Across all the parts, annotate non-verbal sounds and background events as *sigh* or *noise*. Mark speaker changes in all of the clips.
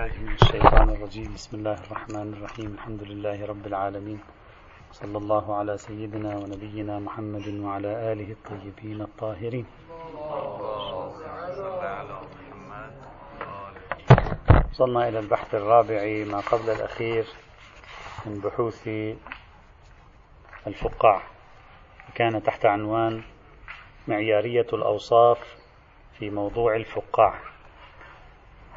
Speaker 1: بالله من الشيطان الرجيم. بسم الله الرحمن الرحيم. الحمد لله رب العالمين. صلى الله على سيدنا ونبينا محمد وعلى آله الطيبين الطاهرين. وصلنا إلى البحث الرابع ما قبل الأخير من بحوث الفقاع. كان تحت عنوان معيارية الأوصاف في موضوع الفقاع.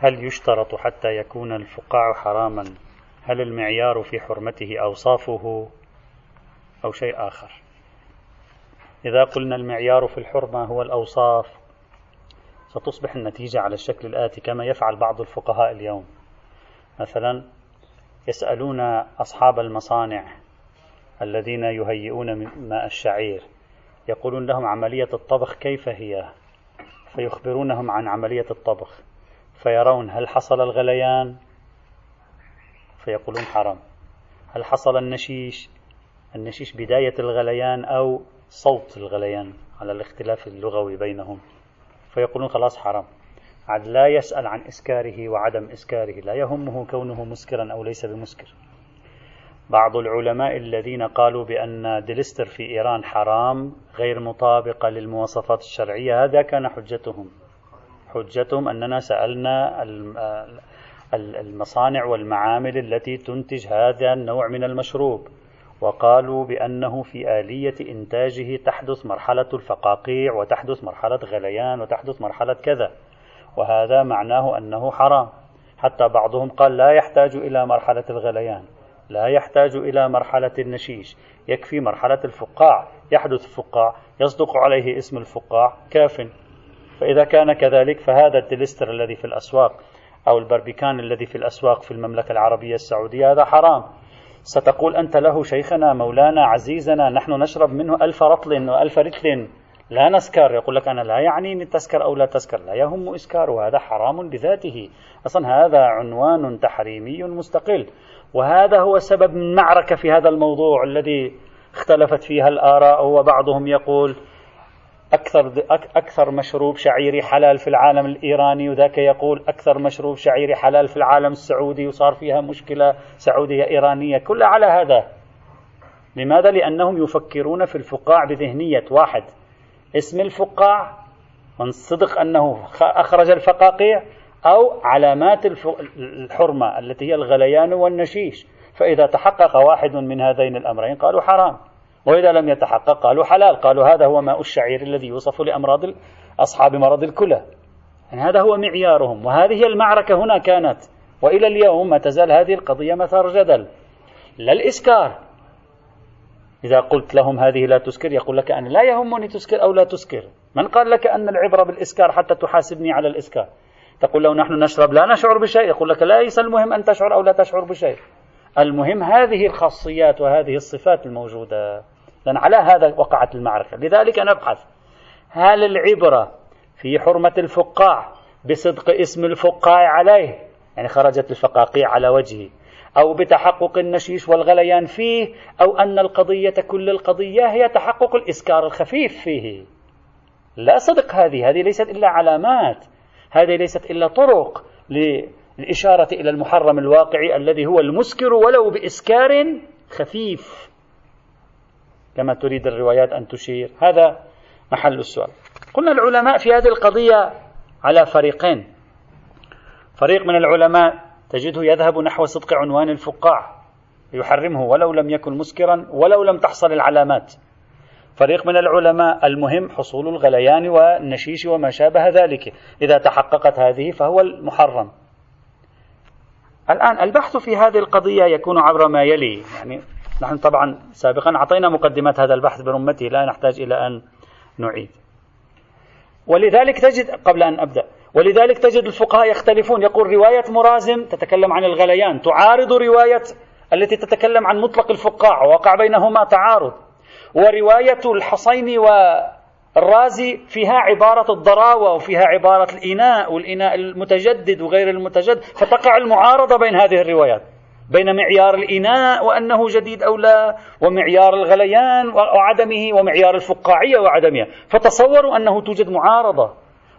Speaker 1: هل يشترط حتى يكون الفقاع حراما؟ هل المعيار في حرمته أوصافه أو شيء آخر؟ إذا قلنا المعيار في الحرمة هو الأوصاف ستصبح النتيجة على الشكل الآتي كما يفعل بعض الفقهاء اليوم. مثلا يسألون أصحاب المصانع الذين يهيئون ماء الشعير يقولون لهم عملية الطبخ كيف هي؟ فيخبرونهم عن عملية الطبخ. فيرون هل حصل الغليان؟ فيقولون حرام. هل حصل النشيش؟ النشيش بداية الغليان أو صوت الغليان على الاختلاف اللغوي بينهم. فيقولون خلاص حرام. عاد لا يسأل عن إسكاره وعدم إسكاره. لا يهمه كونه مسكرا أو ليس بمسكر. بعض العلماء الذين قالوا بأن ديلستر في إيران حرام غير مطابقة للمواصفات الشرعية هذا كان حجتهم. حجتهم أننا سألنا المصانع والمعامل التي تنتج هذا النوع من المشروب وقالوا بأنه في آلية إنتاجه تحدث مرحلة الفقاقيع وتحدث مرحلة غليان وتحدث مرحلة كذا وهذا معناه أنه حرام. حتى بعضهم قال لا يحتاج إلى مرحلة الغليان لا يحتاج إلى مرحلة النشيش. يكفي مرحلة الفقاع يحدث فقاع يصدق عليه اسم الفقاع كاف. فإذا كان كذلك فهذا الدلستر الذي في الأسواق أو البربيكان الذي في الأسواق في المملكة العربية السعودية هذا حرام. ستقول أنت له شيخنا مولانا عزيزنا نحن نشرب منه ألف رطل وألف رتل. لا نسكر. يقول لك أنا لا يعني أن تسكر أو لا تسكر. لا يهم إسكار وهذا حرام بذاته أصلا هذا عنوان تحريمي مستقل. وهذا هو سبب المعركة في هذا الموضوع الذي اختلفت فيها الآراء وبعضهم يقول أكثر أكثر مشروب شعيري حلال في العالم الإيراني وذاك يقول أكثر مشروب شعيري حلال في العالم السعودي وصار فيها مشكلة سعودية إيرانية. كلها على هذا. لماذا؟ لأنهم يفكرون في الفقاع بذهنية واحد. اسم الفقاع صدق أنه أخرج الفقاقيع أو علامات الحرمة التي هي الغليان والنشيش. فإذا تحقق واحد من هذين الأمرين قالوا حرام. وإذا لم يتحقق قالوا حلال قالوا هذا هو ماء الشعير الذي يوصف لأمراض أصحاب مرض الكلى. يعني هذا هو معيارهم وهذه المعركة هنا كانت. وإلى اليوم ما تزال هذه القضية مثار جدل. لا الإسكار. إذا قلت لهم هذه لا تسكر يقول لك أنا لا يهمني تسكر أو لا تسكر. من قال لك أن العبرة بالإسكار حتى تحاسبني على الإسكار؟ تقول لو نحن نشرب لا نشعر بشيء يقول لك ليس المهم أن تشعر أو لا تشعر بشيء. المهم هذه الخاصيات وهذه الصفات الموجودة. لأن على هذا وقعت المعركة. لذلك نبحث هل العبرة في حرمة الفقاع بصدق اسم الفقاع عليه يعني خرجت الفقاقيع على وجهه أو بتحقق النشيش والغليان فيه أو أن القضية كل القضية هي تحقق الإسكار الخفيف فيه؟ لا صدق هذه هذه ليست إلا علامات هذه ليست إلا طرق للإشارة إلى المحرم الواقعي الذي هو المسكر ولو بإسكار خفيف. كما تريد الروايات أن تشير. هذا محل السؤال. قلنا العلماء في هذه القضية على فريقين. فريق من العلماء تجده يذهب نحو صدق عنوان الفقاع يحرمه ولو لم يكن مسكرا ولو لم تحصل العلامات. فريق من العلماء المهم حصول الغليان والنشيش وما شابه ذلك. إذا تحققت هذه فهو المحرم. الآن البحث في هذه القضية يكون عبر ما يلي يعني نحن طبعا سابقا أعطينا مقدمات هذا البحث برمته لا نحتاج إلى أن نعيد. ولذلك تجد قبل أن أبدأ ولذلك تجد الفقهاء يختلفون. يقول رواية مرازم تتكلم عن الغليان تعارض رواية التي تتكلم عن مطلق الفقاع ووقع بينهما تعارض. ورواية الحصين والرازي فيها عبارة الضراوة وفيها عبارة الإناء والإناء المتجدد وغير المتجدد فتقع المعارضة بين هذه الروايات. بين معيار الإناء وأنه جديد أو لا ومعيار الغليان وعدمه ومعيار الفقاعية وعدمها. فتصوروا أنه توجد معارضة.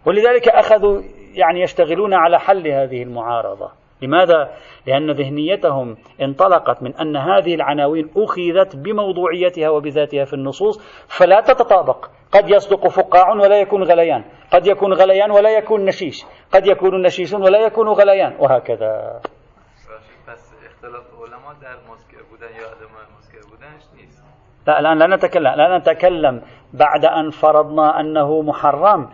Speaker 1: ولذلك أخذوا يعني يشتغلون على حل هذه المعارضة. لماذا؟ لأن ذهنيتهم انطلقت من أن هذه العناوين أخذت بموضوعيتها وبذاتها في النصوص فلا تتطابق. قد يصدق فقاع ولا يكون غليان. قد يكون غليان ولا يكون نشيش. قد يكون نشيش ولا يكون غليان. وهكذا. لا الآن لا نتكلم لا نتكلم بعد أن فرضنا أنه محرم.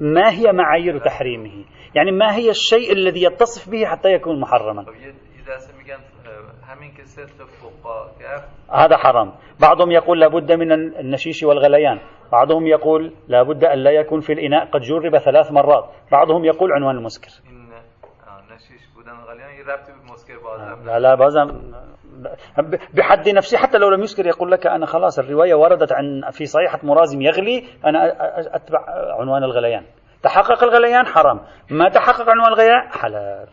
Speaker 1: ما هي معايير تحريمه؟ يعني ما هي الشيء الذي يتصف به حتى يكون محرما؟ هذا حرام. بعضهم يقول لابد من النشيش والغليان. بعضهم يقول لابد أن لا يكون في الإناء قد جرب ثلاث مرات. بعضهم يقول عنوان المسكر. لا لا بازم بحد نفسي. حتى لو لم يسكر يقول لك أنا خلاص الرواية وردت عن في صحيحة مرازم يغلي أنا أتبع عنوان الغليان. تحقق الغليان حرام. ما تحقق عنوان الغليان حلال.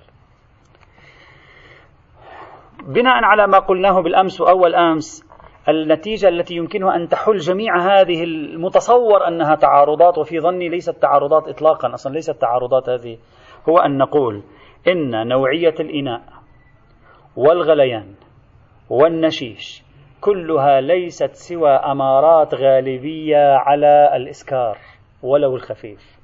Speaker 1: بناء على ما قلناه بالأمس وأول أمس النتيجة التي يمكنها أن تحل جميع هذه المتصور أنها تعارضات وفي ظني ليست تعارضات إطلاقا أصلا ليست تعارضات هذه هو أن نقول إن نوعية الإناء والغليان والنشيش كلها ليست سوى أمارات غالبية على الإسكار ولو الخفيف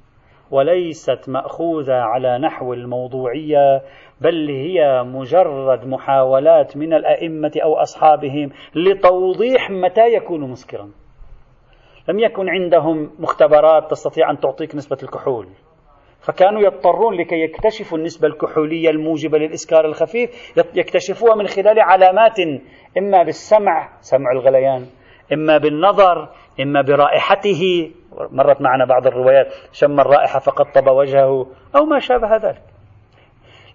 Speaker 1: وليست مأخوذة على نحو الموضوعية بل هي مجرد محاولات من الأئمة أو أصحابهم لتوضيح متى يكون مسكرا. لم يكن عندهم مختبرات تستطيع أن تعطيك نسبة الكحول. فكانوا يضطرون لكي يكتشفوا النسبة الكحولية الموجبة للإسكار الخفيف يكتشفوها من خلال علامات إما بالسمع سمع الغليان إما بالنظر إما برائحته. مرت معنا بعض الروايات شم الرائحة فقطب وجهه أو ما شابه ذلك.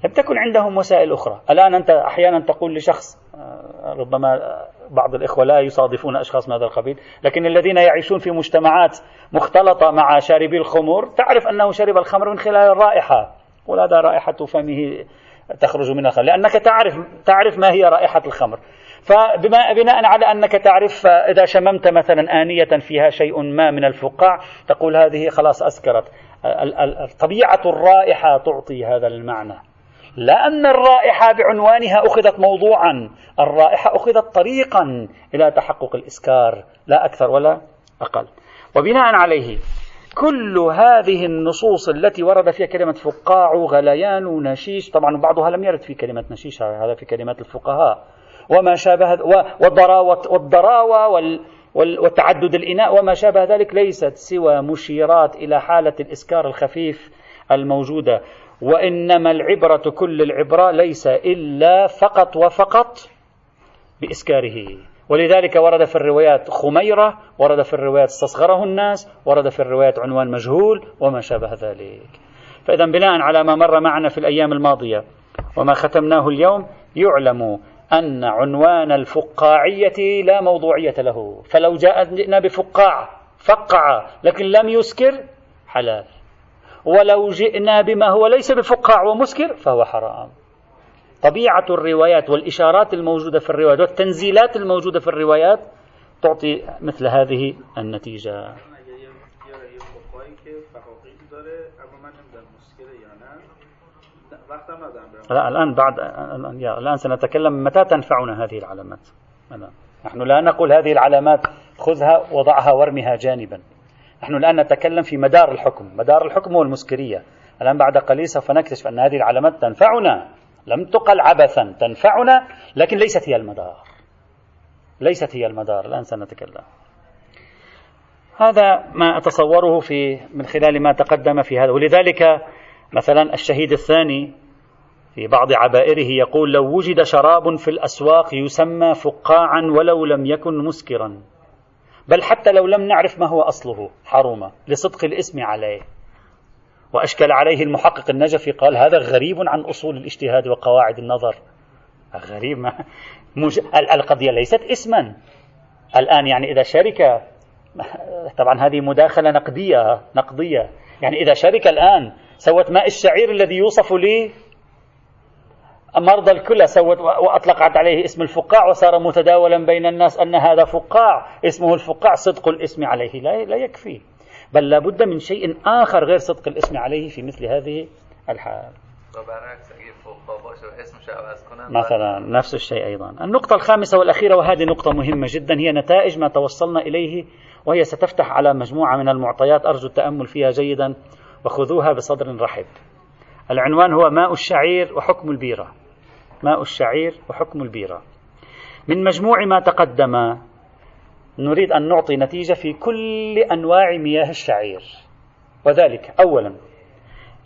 Speaker 1: لم تكن عندهم وسائل أخرى. الآن أنت أحيانا تقول لشخص آه، ربما بعض الإخوة لا يصادفون أشخاص من هذا القبيل لكن الذين يعيشون في مجتمعات مختلطة مع شاربي الخمور تعرف أنه شرب الخمر من خلال الرائحة. ولا رائحة فمه تخرج من الخمر لأنك تعرف تعرف ما هي رائحة الخمر. فبما بناء على أنك تعرف إذا شممت مثلا آنية فيها شيء ما من الفقاع تقول هذه خلاص أسكرت. طبيعة الرائحة تعطي هذا المعنى. لا أن الرائحة بعنوانها أخذت موضوعا. الرائحة أخذت طريقا إلى تحقق الإسكار. لا أكثر ولا أقل. وبناء عليه كل هذه النصوص التي ورد فيها كلمة فقاع غليان ونشيش طبعا بعضها لم يرد في كلمة نشيش هذا في كلمات الفقهاء. وما شابه والضراوة, والضراوة وال وتعدد الإناء وما شابه ذلك ليست سوى مشيرات إلى حالة الإسكار الخفيف الموجودة. وإنما العبرة كل العبرة ليس إلا فقط وفقط بإسكاره. ولذلك ورد في الروايات خميرة ورد في الروايات استصغره الناس ورد في الروايات عنوان مجهول وما شابه ذلك. فإذا بناء على ما مر معنا في الأيام الماضية وما ختمناه اليوم يعلم أن عنوان الفقاعية لا موضوعية له. فلو جاءنا بفقاع فقع لكن لم يسكر حلال. ولو جئنا بما هو ليس بفقاع ومسكر فهو حرام. طبيعة الروايات والإشارات الموجودة في الروايات والتنزيلات الموجودة في الروايات تعطي مثل هذه النتيجة. لا الآن بعد الآن سنتكلم متى تنفعنا هذه العلامات. نحن لا نقول هذه العلامات خذها وضعها وارمها جانبا. نحن الآن نتكلم في مدار الحكم. مدار الحكم هو المسكرية. الآن بعد قليل سوف نكتشف أن هذه العلامات تنفعنا. لم تقل عبثا تنفعنا لكن ليست هي المدار. ليست هي المدار. الآن سنتكلم. هذا ما أتصوره في من خلال ما تقدم في هذا. ولذلك مثلا الشهيد الثاني في بعض عبائره يقول لو وجد شراب في الأسواق يسمى فقاعا ولو لم يكن مسكرا. بل حتى لو لم نعرف ما هو أصله حرم لصدق الاسم عليه. وأشكل عليه المحقق النجفي قال هذا غريب عن أصول الاجتهاد وقواعد النظر. غريب ما؟ مج... القضية ليست اسما. الآن يعني إذا شركة طبعا هذه مداخلة نقدية نقدية. يعني إذا شركة الآن سوت ماء الشعير الذي يوصف لي مرضى الكلى سوت وأطلقت عليه اسم الفقاع وصار متداولا بين الناس أن هذا فقاع اسمه الفقاع صدق الاسم عليه. لا, لا يكفي. بل لابد من شيء آخر غير صدق الاسم عليه في مثل هذه الحال. مثلا نفس الشيء أيضا. النقطة الخامسة والأخيرة وهذه نقطة مهمة جدا هي نتائج ما توصلنا إليه وهي ستفتح على مجموعة من المعطيات. أرجو التأمل فيها جيدا وخذوها بصدر رحب. العنوان هو ماء الشعير وحكم البيرة. ماء الشعير وحكم البيرة. من مجموع ما تقدم نريد أن نعطي نتيجة في كل أنواع مياه الشعير. وذلك أولا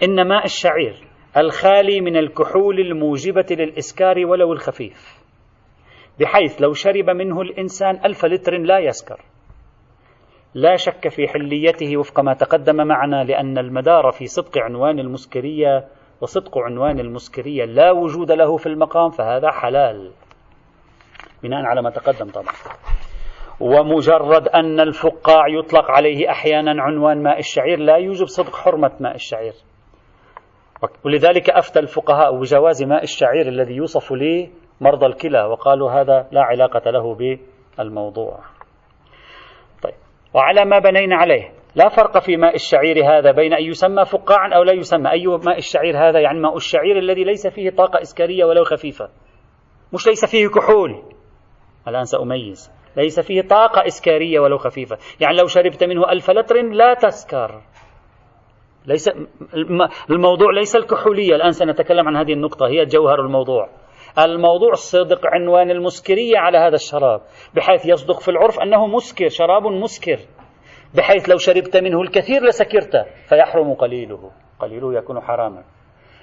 Speaker 1: إن ماء الشعير الخالي من الكحول الموجبة للإسكار ولو الخفيف بحيث لو شرب منه الإنسان ألف لتر لا يسكر. لا شك في حليته وفق ما تقدم معنا لأن المدار في صدق عنوان المسكرية وصدق عنوان المسكرية لا وجود له في المقام فهذا حلال. بناء على ما تقدم طبعا. ومجرد أن الفقاع يطلق عليه أحيانا عنوان ماء الشعير لا يوجب صدق حرمة ماء الشعير. ولذلك أفتى الفقهاء بجواز ماء الشعير الذي يوصف لي مرضى الكلى وقالوا هذا لا علاقة له بالموضوع. طيب. وعلى ما بنينا عليه. لا فرق في ماء الشعير هذا بين أن يسمى فقاعا أو لا يسمى. أي ماء الشعير هذا يعني ماء الشعير الذي ليس فيه طاقة إسكارية ولو خفيفة. مش ليس فيه كحول. الآن سأميز. ليس فيه طاقة إسكارية ولو خفيفة. يعني لو شربت منه ألف لتر لا تسكر. ليس الموضوع ليس الكحولية. الآن سنتكلم عن هذه النقطة. هي جوهر الموضوع. الموضوع صدق عنوان المسكرية على هذا الشراب. بحيث يصدق في العرف أنه مسكر شراب مسكر. بحيث لو شربت منه الكثير لسكرت فيحرم قليله. قليله يكون حراما.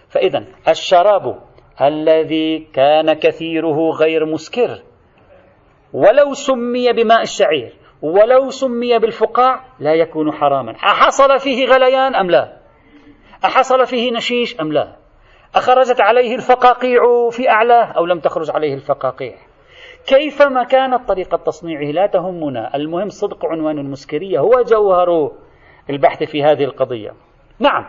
Speaker 1: فإذا الشراب الذي كان كثيره غير مسكر ولو سمي بماء الشعير ولو سمي بالفقاع لا يكون حراما. أحصل فيه غليان أم لا؟ أحصل فيه نشيش أم لا؟ أخرجت عليه الفقاقيع في أعلاه أو لم تخرج عليه الفقاقيع؟ كيفما كانت طريقة تصنيعه؟ لا تهمنا. المهم صدق عنوان المسكرية. هو جوهر البحث في هذه القضية. نعم.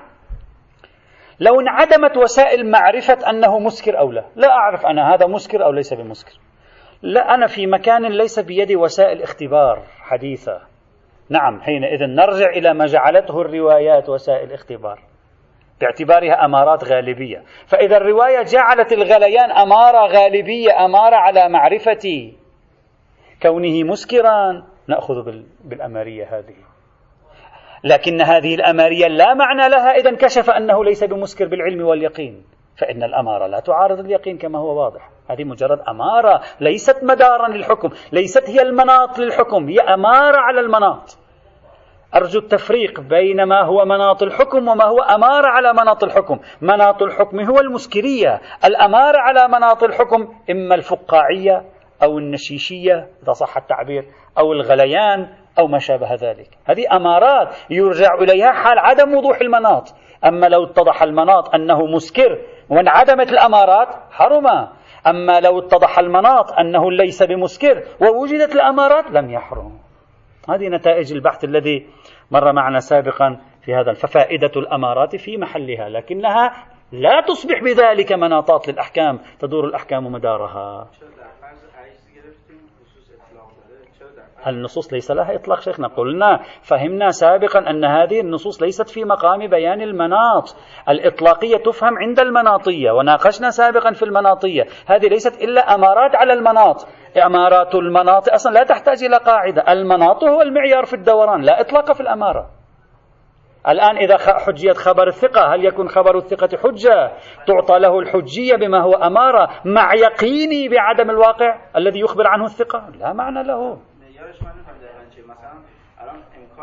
Speaker 1: لو انعدمت وسائل معرفة أنه مسكر أو لا. لا أعرف أنا هذا مسكر أو ليس بمسكر. لا أنا في مكان ليس بيدي وسائل اختبار حديثة. نعم حينئذ نرجع إلى ما جعلته الروايات وسائل اختبار. باعتبارها أمارات غالبية. فإذا الرواية جعلت الغليان أمارة غالبية أمارة على معرفة كونه مسكرا نأخذ بالأمارية هذه. لكن هذه الأمارية لا معنى لها إذا انكشف أنه ليس بمسكر بالعلم واليقين. فإن الأمارة لا تعارض اليقين كما هو واضح. هذه مجرد أمارة ليست مدارا للحكم ليست هي المناط للحكم هي أمارة على المناط. أرجو التفريق بين ما هو مناط الحكم وما هو أمارة على مناط الحكم. مناط الحكم هو المسكرية. الأمارة على مناط الحكم إما الفقاعية أو النشيشية إذا صح التعبير أو الغليان أو ما شابه ذلك. هذه أمارات يرجع إليها حال عدم وضوح المناط. أما لو اتضح المناط أنه مسكر وانعدمت الأمارات حرم أما لو اتضح المناط أنه ليس بمسكر ووجدت الأمارات لم يحرم. هذه نتائج البحث الذي مر معنا سابقا في هذا ففائدة الأمارات في محلها لكنها لا تصبح بذلك مناطات للأحكام تدور الأحكام مدارها. النصوص ليس لها إطلاق شيخنا قلنا فهمنا سابقا أن هذه النصوص ليست في مقام بيان المناط. الإطلاقية تفهم عند المناطية وناقشنا سابقا في المناطية. هذه ليست إلا أمارات على المناط. أمارات المناط أصلا لا تحتاج إلى قاعدة. المناط هو المعيار في الدوران لا إطلاق في الأمارة. الآن إذا حجية خبر الثقة هل يكون خبر الثقة حجة؟ تعطى له الحجية بما هو أمارة مع يقيني بعدم الواقع الذي يخبر عنه الثقة؟ لا معنى له.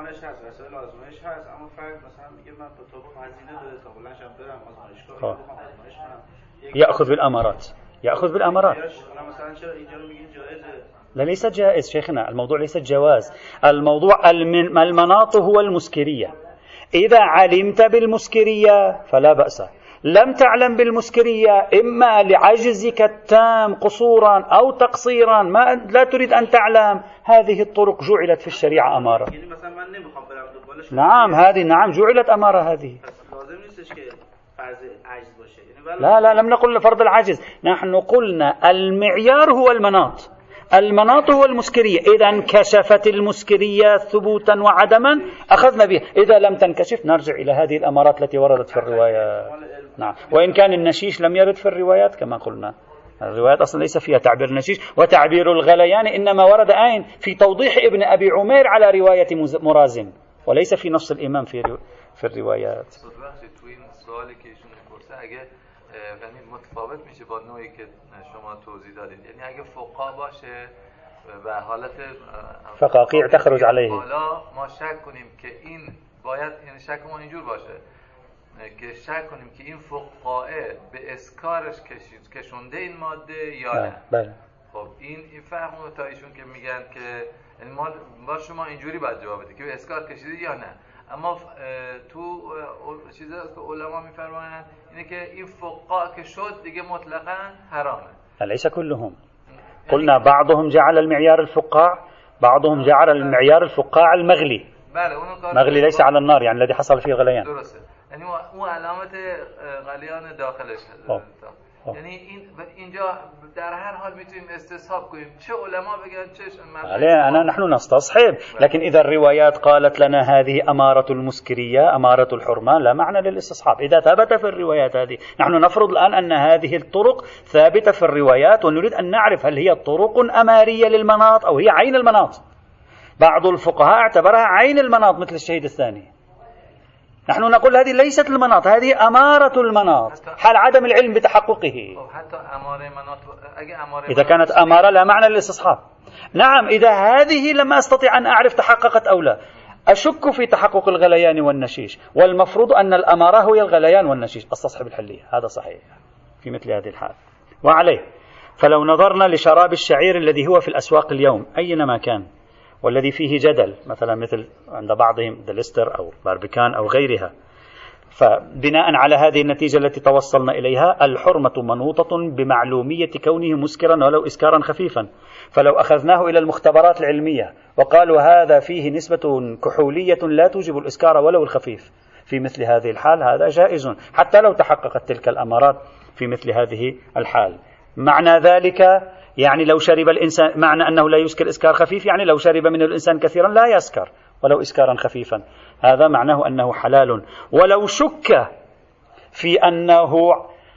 Speaker 1: امکانش هست وسایل آزمایش هست اما فرد مثلا میگه من به طبق هزینه داده تا بلنشم برم آزمایشگاه خب. آزمایش کنم. يأخذ بالأمارات. يأخذ بالأمارات. لا ليس جائز شيخنا الموضوع ليس جواز. الموضوع المناط هو المسكرية. إذا علمت بالمسكرية فلا بأس. لم تعلم بالمسكرية إما لعجزك التام قصورا أو تقصيرا ما لا تريد أن تعلم. هذه الطرق جعلت في الشريعة أمارة. نعم هذه نعم جعلت أمارة هذه. لا لا لم نقل فرض العجز نحن قلنا المعيار هو المناط. المناط هو المسكرية. إذا انكشفت المسكرية ثبوتا وعدما أخذنا بها. إذا لم تنكشف نرجع إلى هذه الأمارات التي وردت في الرواية. نعم. وإن كان النشيش لم يرد في الروايات كما قلنا. الروايات أصلا ليس فيها تعبير النشيش وتعبير الغليان إنما ورد أين في توضيح ابن أبي عمير على رواية مرازم وليس في نص الإمام في في الروايات.
Speaker 2: متفاوت میشه با نوعی که شما توضیح دادید یعنی اگه فقا باشه به حالت
Speaker 1: فقاقیع تخرج علیه.
Speaker 2: حالا ما شک کنیم که این باید یعنی شک ما اینجور باشه که شک کنیم که این فقاعه به اسکارش کشید کشونده این ماده یا نه.
Speaker 1: بله.
Speaker 2: خب این این فهم تا ایشون که میگن که یعنی ما با شما اینجوری باید جواب بده که به اسکار کشیده یا نه. اما تو چیزی که علما میفرمایند اینه که این فقا که شد دیگه مطلقا حرامه.
Speaker 1: ليس كلهم. قلنا بعضهم جعل المعيار الفقاع بعضهم جعل المعيار الفقاع المغلي. مغلي ليس على النار يعني الذي حصل فيه غليان.
Speaker 2: درسته. یعنی اون علامت غلیان داخلش. یعنی این اینجا در هر حال میتونیم استصحاب کنیم. چه علما بگن چه
Speaker 1: بله أنا نحن نستصحب. لكن إذا الروايات قالت لنا هذه أمارة المسكرية أمارة الحرمان لا معنى للاستصحاب. إذا ثبت في الروايات هذه نحن نفرض الآن أن هذه الطرق ثابتة في الروايات ونريد أن نعرف هل هي طرق أمارية للمناط أو هي عين المناط. بعض الفقهاء اعتبرها عين المناط مثل الشهيد الثاني. نحن نقول هذه ليست المناط هذه أمارة المناط حال عدم العلم بتحققه. إذا كانت أمارة لا معنى للاستصحاب. نعم إذا هذه لم أستطع أن أعرف تحققت أو لا. أشك في تحقق الغليان والنشيش والمفروض أن الأمارة هي الغليان والنشيش. أستصحب الحلية هذا صحيح في مثل هذه الحال. وعليه. فلو نظرنا لشراب الشعير الذي هو في الأسواق اليوم أينما كان؟ والذي فيه جدل مثلا مثل عند بعضهم دلستر أو باربيكان أو غيرها. فبناء على هذه النتيجة التي توصلنا إليها الحرمة منوطة بمعلومية كونه مسكرا ولو إسكارا خفيفا. فلو أخذناه إلى المختبرات العلمية وقالوا هذا فيه نسبة كحولية لا توجب الإسكار ولو الخفيف. في مثل هذه الحال هذا جائز. حتى لو تحققت تلك الأمارات في مثل هذه الحال. معنى ذلك يعني لو شرب الإنسان معنى أنه لا يسكر إسكار خفيف يعني لو شرب منه الإنسان كثيرا لا يسكر ولو إسكارا خفيفا. هذا معناه أنه حلال. ولو شك في أنه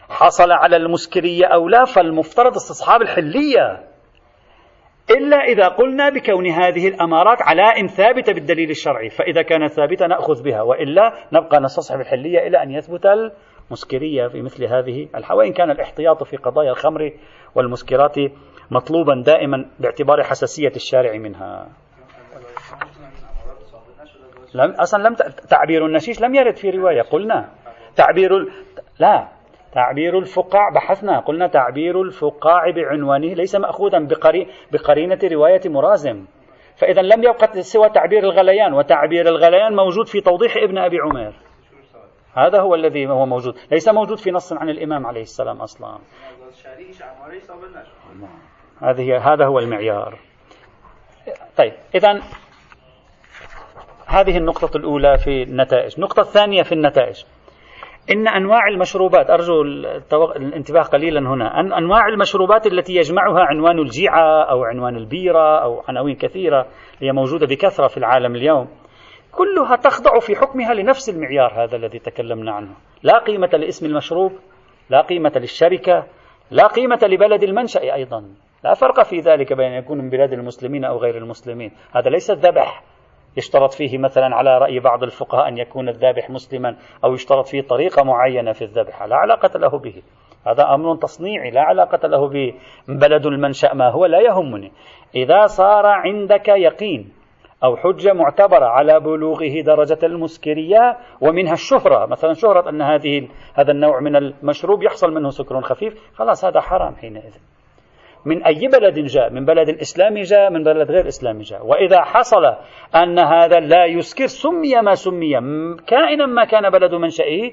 Speaker 1: حصل على المسكرية أو لا فالمفترض استصحاب الحلية. إلا إذا قلنا بكون هذه الأمارات علائم ثابتة بالدليل الشرعي فإذا كانت ثابتة نأخذ بها وإلا نبقى نستصحب الحلية إلى أن يثبت المسكرية في مثل هذه الحال. وإن كان الاحتياط في قضايا الخمر والمسكرات مطلوبا دائما باعتبار حساسية الشارع منها. لم أصلا لم تعبير النشيش لم يرد في رواية. قلنا تعبير ال... لا تعبير الفقاع بحثنا. قلنا تعبير الفقاع بعنوانه ليس مأخوذا بقري... بقرينة رواية مرازم. فإذا لم يبقى سوى تعبير الغليان وتعبير الغليان موجود في توضيح ابن أبي عمير. هذا هو الذي هو موجود. ليس موجود في نص عن الإمام عليه السلام أصلا. هذه هذا هو المعيار. طيب إذا هذه النقطة الأولى في النتائج. النقطة الثانية في النتائج. إن أنواع المشروبات أرجو الانتباه قليلا هنا. أن أنواع المشروبات التي يجمعها عنوان الجيعة أو عنوان البيرة أو عناوين كثيرة هي موجودة بكثرة في العالم اليوم. كلها تخضع في حكمها لنفس المعيار هذا الذي تكلمنا عنه. لا قيمة لاسم المشروب لا قيمة للشركة لا قيمة لبلد المنشأ أيضا. لا فرق في ذلك بين أن يكون من بلاد المسلمين أو غير المسلمين. هذا ليس الذبح. يشترط فيه مثلا على رأي بعض الفقهاء أن يكون الذابح مسلما أو يشترط فيه طريقة معينة في الذبح. لا علاقة له به. هذا أمر تصنيعي. لا علاقة له ببلد المنشأ. ما هو؟ لا يهمني. إذا صار عندك يقين أو حجة معتبرة على بلوغه درجة المسكرية ومنها الشهرة. مثلا شهرة أن هذه هذا النوع من المشروب يحصل منه سكر خفيف. خلاص هذا حرام حينئذ. من أي بلد جاء؟ من بلد إسلامي جاء من بلد غير إسلامي جاء. وإذا حصل أن هذا لا يسكر سمي ما سمي. كائنا ما كان بلد منشئه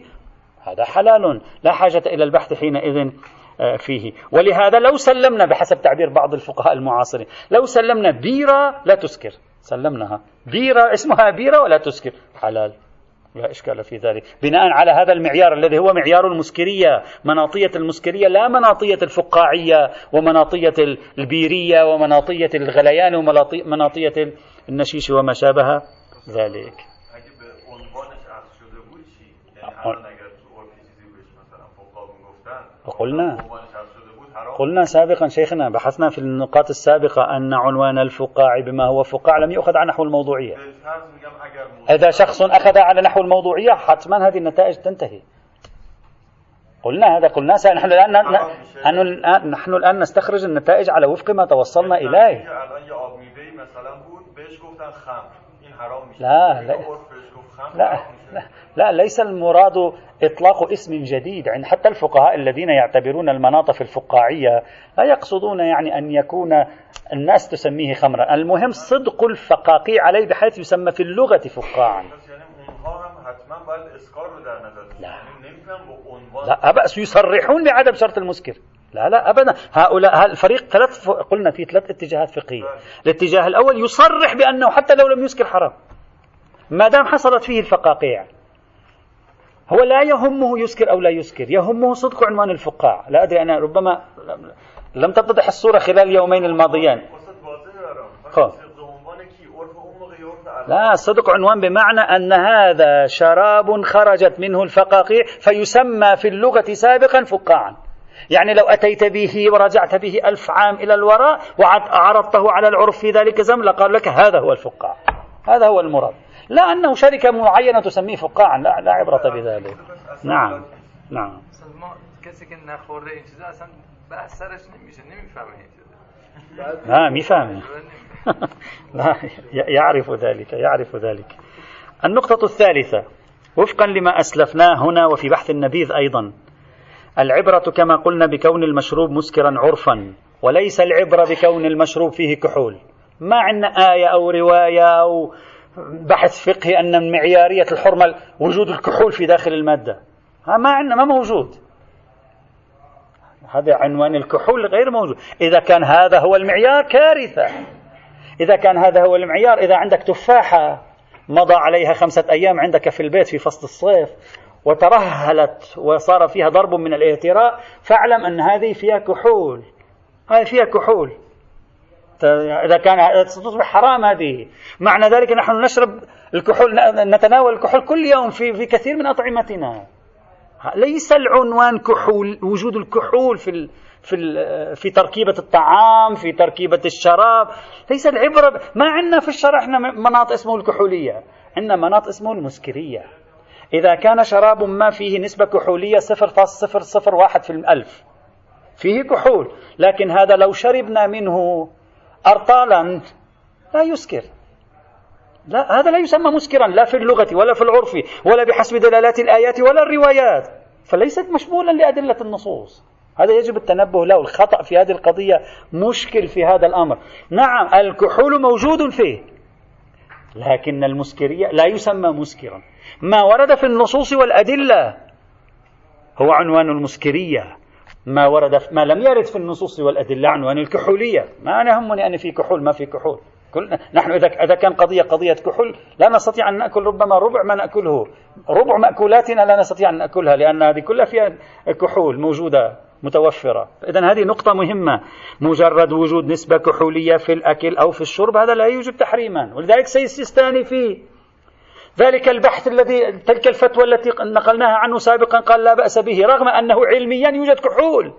Speaker 1: هذا حلال. لا حاجة إلى البحث حينئذ آه، فيه. ولهذا لو سلمنا بحسب تعبير بعض الفقهاء المعاصرين لو سلمنا بيرة لا تسكر. سلمناها. بيرة اسمها بيرة ولا تسكر؟ حلال. لا إشكال في ذلك. بناء على هذا المعيار الذي هو معيار المسكرية مناطية المسكرية لا مناطية الفقاعية ومناطية البيرية ومناطية الغليان ومناطية النشيش وما شابه ذلك. قلنا. قلنا سابقا شيخنا بحثنا في النقاط السابقة أن عنوان الفقاع بما هو فقاع لم يؤخذ على نحو الموضوعية. إذا شخص أخذ على نحو الموضوعية حتما هذه النتائج تنتهي. قلنا هذا قلنا نحن الآن نحن, نحن الآن نستخرج النتائج على وفق ما توصلنا إليه. لا لا. لا, لا لا ليس المراد إطلاق اسم جديد عند حتى الفقهاء الذين يعتبرون المناط في الفقاعية لا يقصدون يعني أن يكون الناس تسميه خمرا. المهم صدق الفقاقي عليه بحيث يسمى في اللغة فقاعا. لا. لا أبأس يصرحون بعدم شرط المسكر لا لا ابدا. هؤلاء الفريق ثلاث قلنا في ثلاث اتجاهات فقهية. الاتجاه الأول يصرح بأنه حتى لو لم يسكر حرام. ما دام حصلت فيه الفقاقيع هو لا يهمه يسكر أو لا يسكر يهمه صدق عنوان الفقاع. لا أدري أنا ربما لم تتضح الصورة خلال اليومين الماضيين. لا صدق عنوان بمعنى أن هذا شراب خرجت منه الفقاقيع فيسمى في اللغة سابقا فقاعا. يعني لو أتيت به ورجعت به ألف عام إلى الوراء وعرضته على العرف في ذلك الزمن لقال لك هذا هو الفقاع. هذا هو المراد. لا أنه شركة معينة تسميه فقاعا لا, لا عبرة بذلك. نعم نعم. لا میفهمه *laughs* لا يعرف ذلك يعرف ذلك. النقطة الثالثة وفقا لما أسلفناه هنا وفي بحث النبيذ أيضا العبرة كما قلنا بكون المشروب مسكرا عرفا وليس العبرة بكون المشروب فيه كحول. ما عندنا آية أو رواية أو بحث فقهي أن من معيارية الحرمة وجود الكحول في داخل المادة. ما عندنا ما موجود. هذا عنوان الكحول غير موجود. إذا كان هذا هو المعيار كارثة. إذا كان هذا هو المعيار إذا عندك تفاحة مضى عليها خمسة أيام عندك في البيت في فصل الصيف وترهلت وصار فيها ضرب من الاهتراء فاعلم أن هذه فيها كحول. هذه فيها كحول. إذا كان ستصبح حرام هذه. معنى ذلك نحن نشرب الكحول نتناول الكحول كل يوم في في كثير من أطعمتنا. ليس العنوان كحول وجود الكحول في في في تركيبة الطعام في تركيبة الشراب. ليس العبرة ما عندنا في الشرع إحنا مناط اسمه الكحولية. عندنا مناط اسمه المسكرية. إذا كان شراب ما فيه نسبة كحولية 0.001 في الألف. فيه كحول. لكن هذا لو شربنا منه أرطالا لا يسكر. لا هذا لا يسمى مسكرا لا في اللغة ولا في العرف ولا بحسب دلالات الآيات ولا الروايات. فليست مشمولا لأدلة النصوص. هذا يجب التنبه له الخطأ في هذه القضية مشكل في هذا الأمر. نعم الكحول موجود فيه لكن المسكرية لا يسمى مسكرا. ما ورد في النصوص والأدلة هو عنوان المسكرية. ما ورد ما لم يرد في النصوص والأدلة عنوان الكحولية. ما أنا يهمني أن في كحول ما في كحول. كل نحن إذا إذا كان قضية قضية كحول لا نستطيع أن نأكل ربما ربع ما نأكله. ربع مأكولاتنا لا نستطيع أن نأكلها لأن هذه كلها فيها كحول موجودة متوفرة. إذا هذه نقطة مهمة. مجرد وجود نسبة كحولية في الأكل أو في الشرب هذا لا يوجد تحريما. ولذلك سيستاني فيه ذلك البحث الذي تلك الفتوى التي نقلناها عنه سابقا قال لا بأس به رغم أنه علميا يوجد كحول.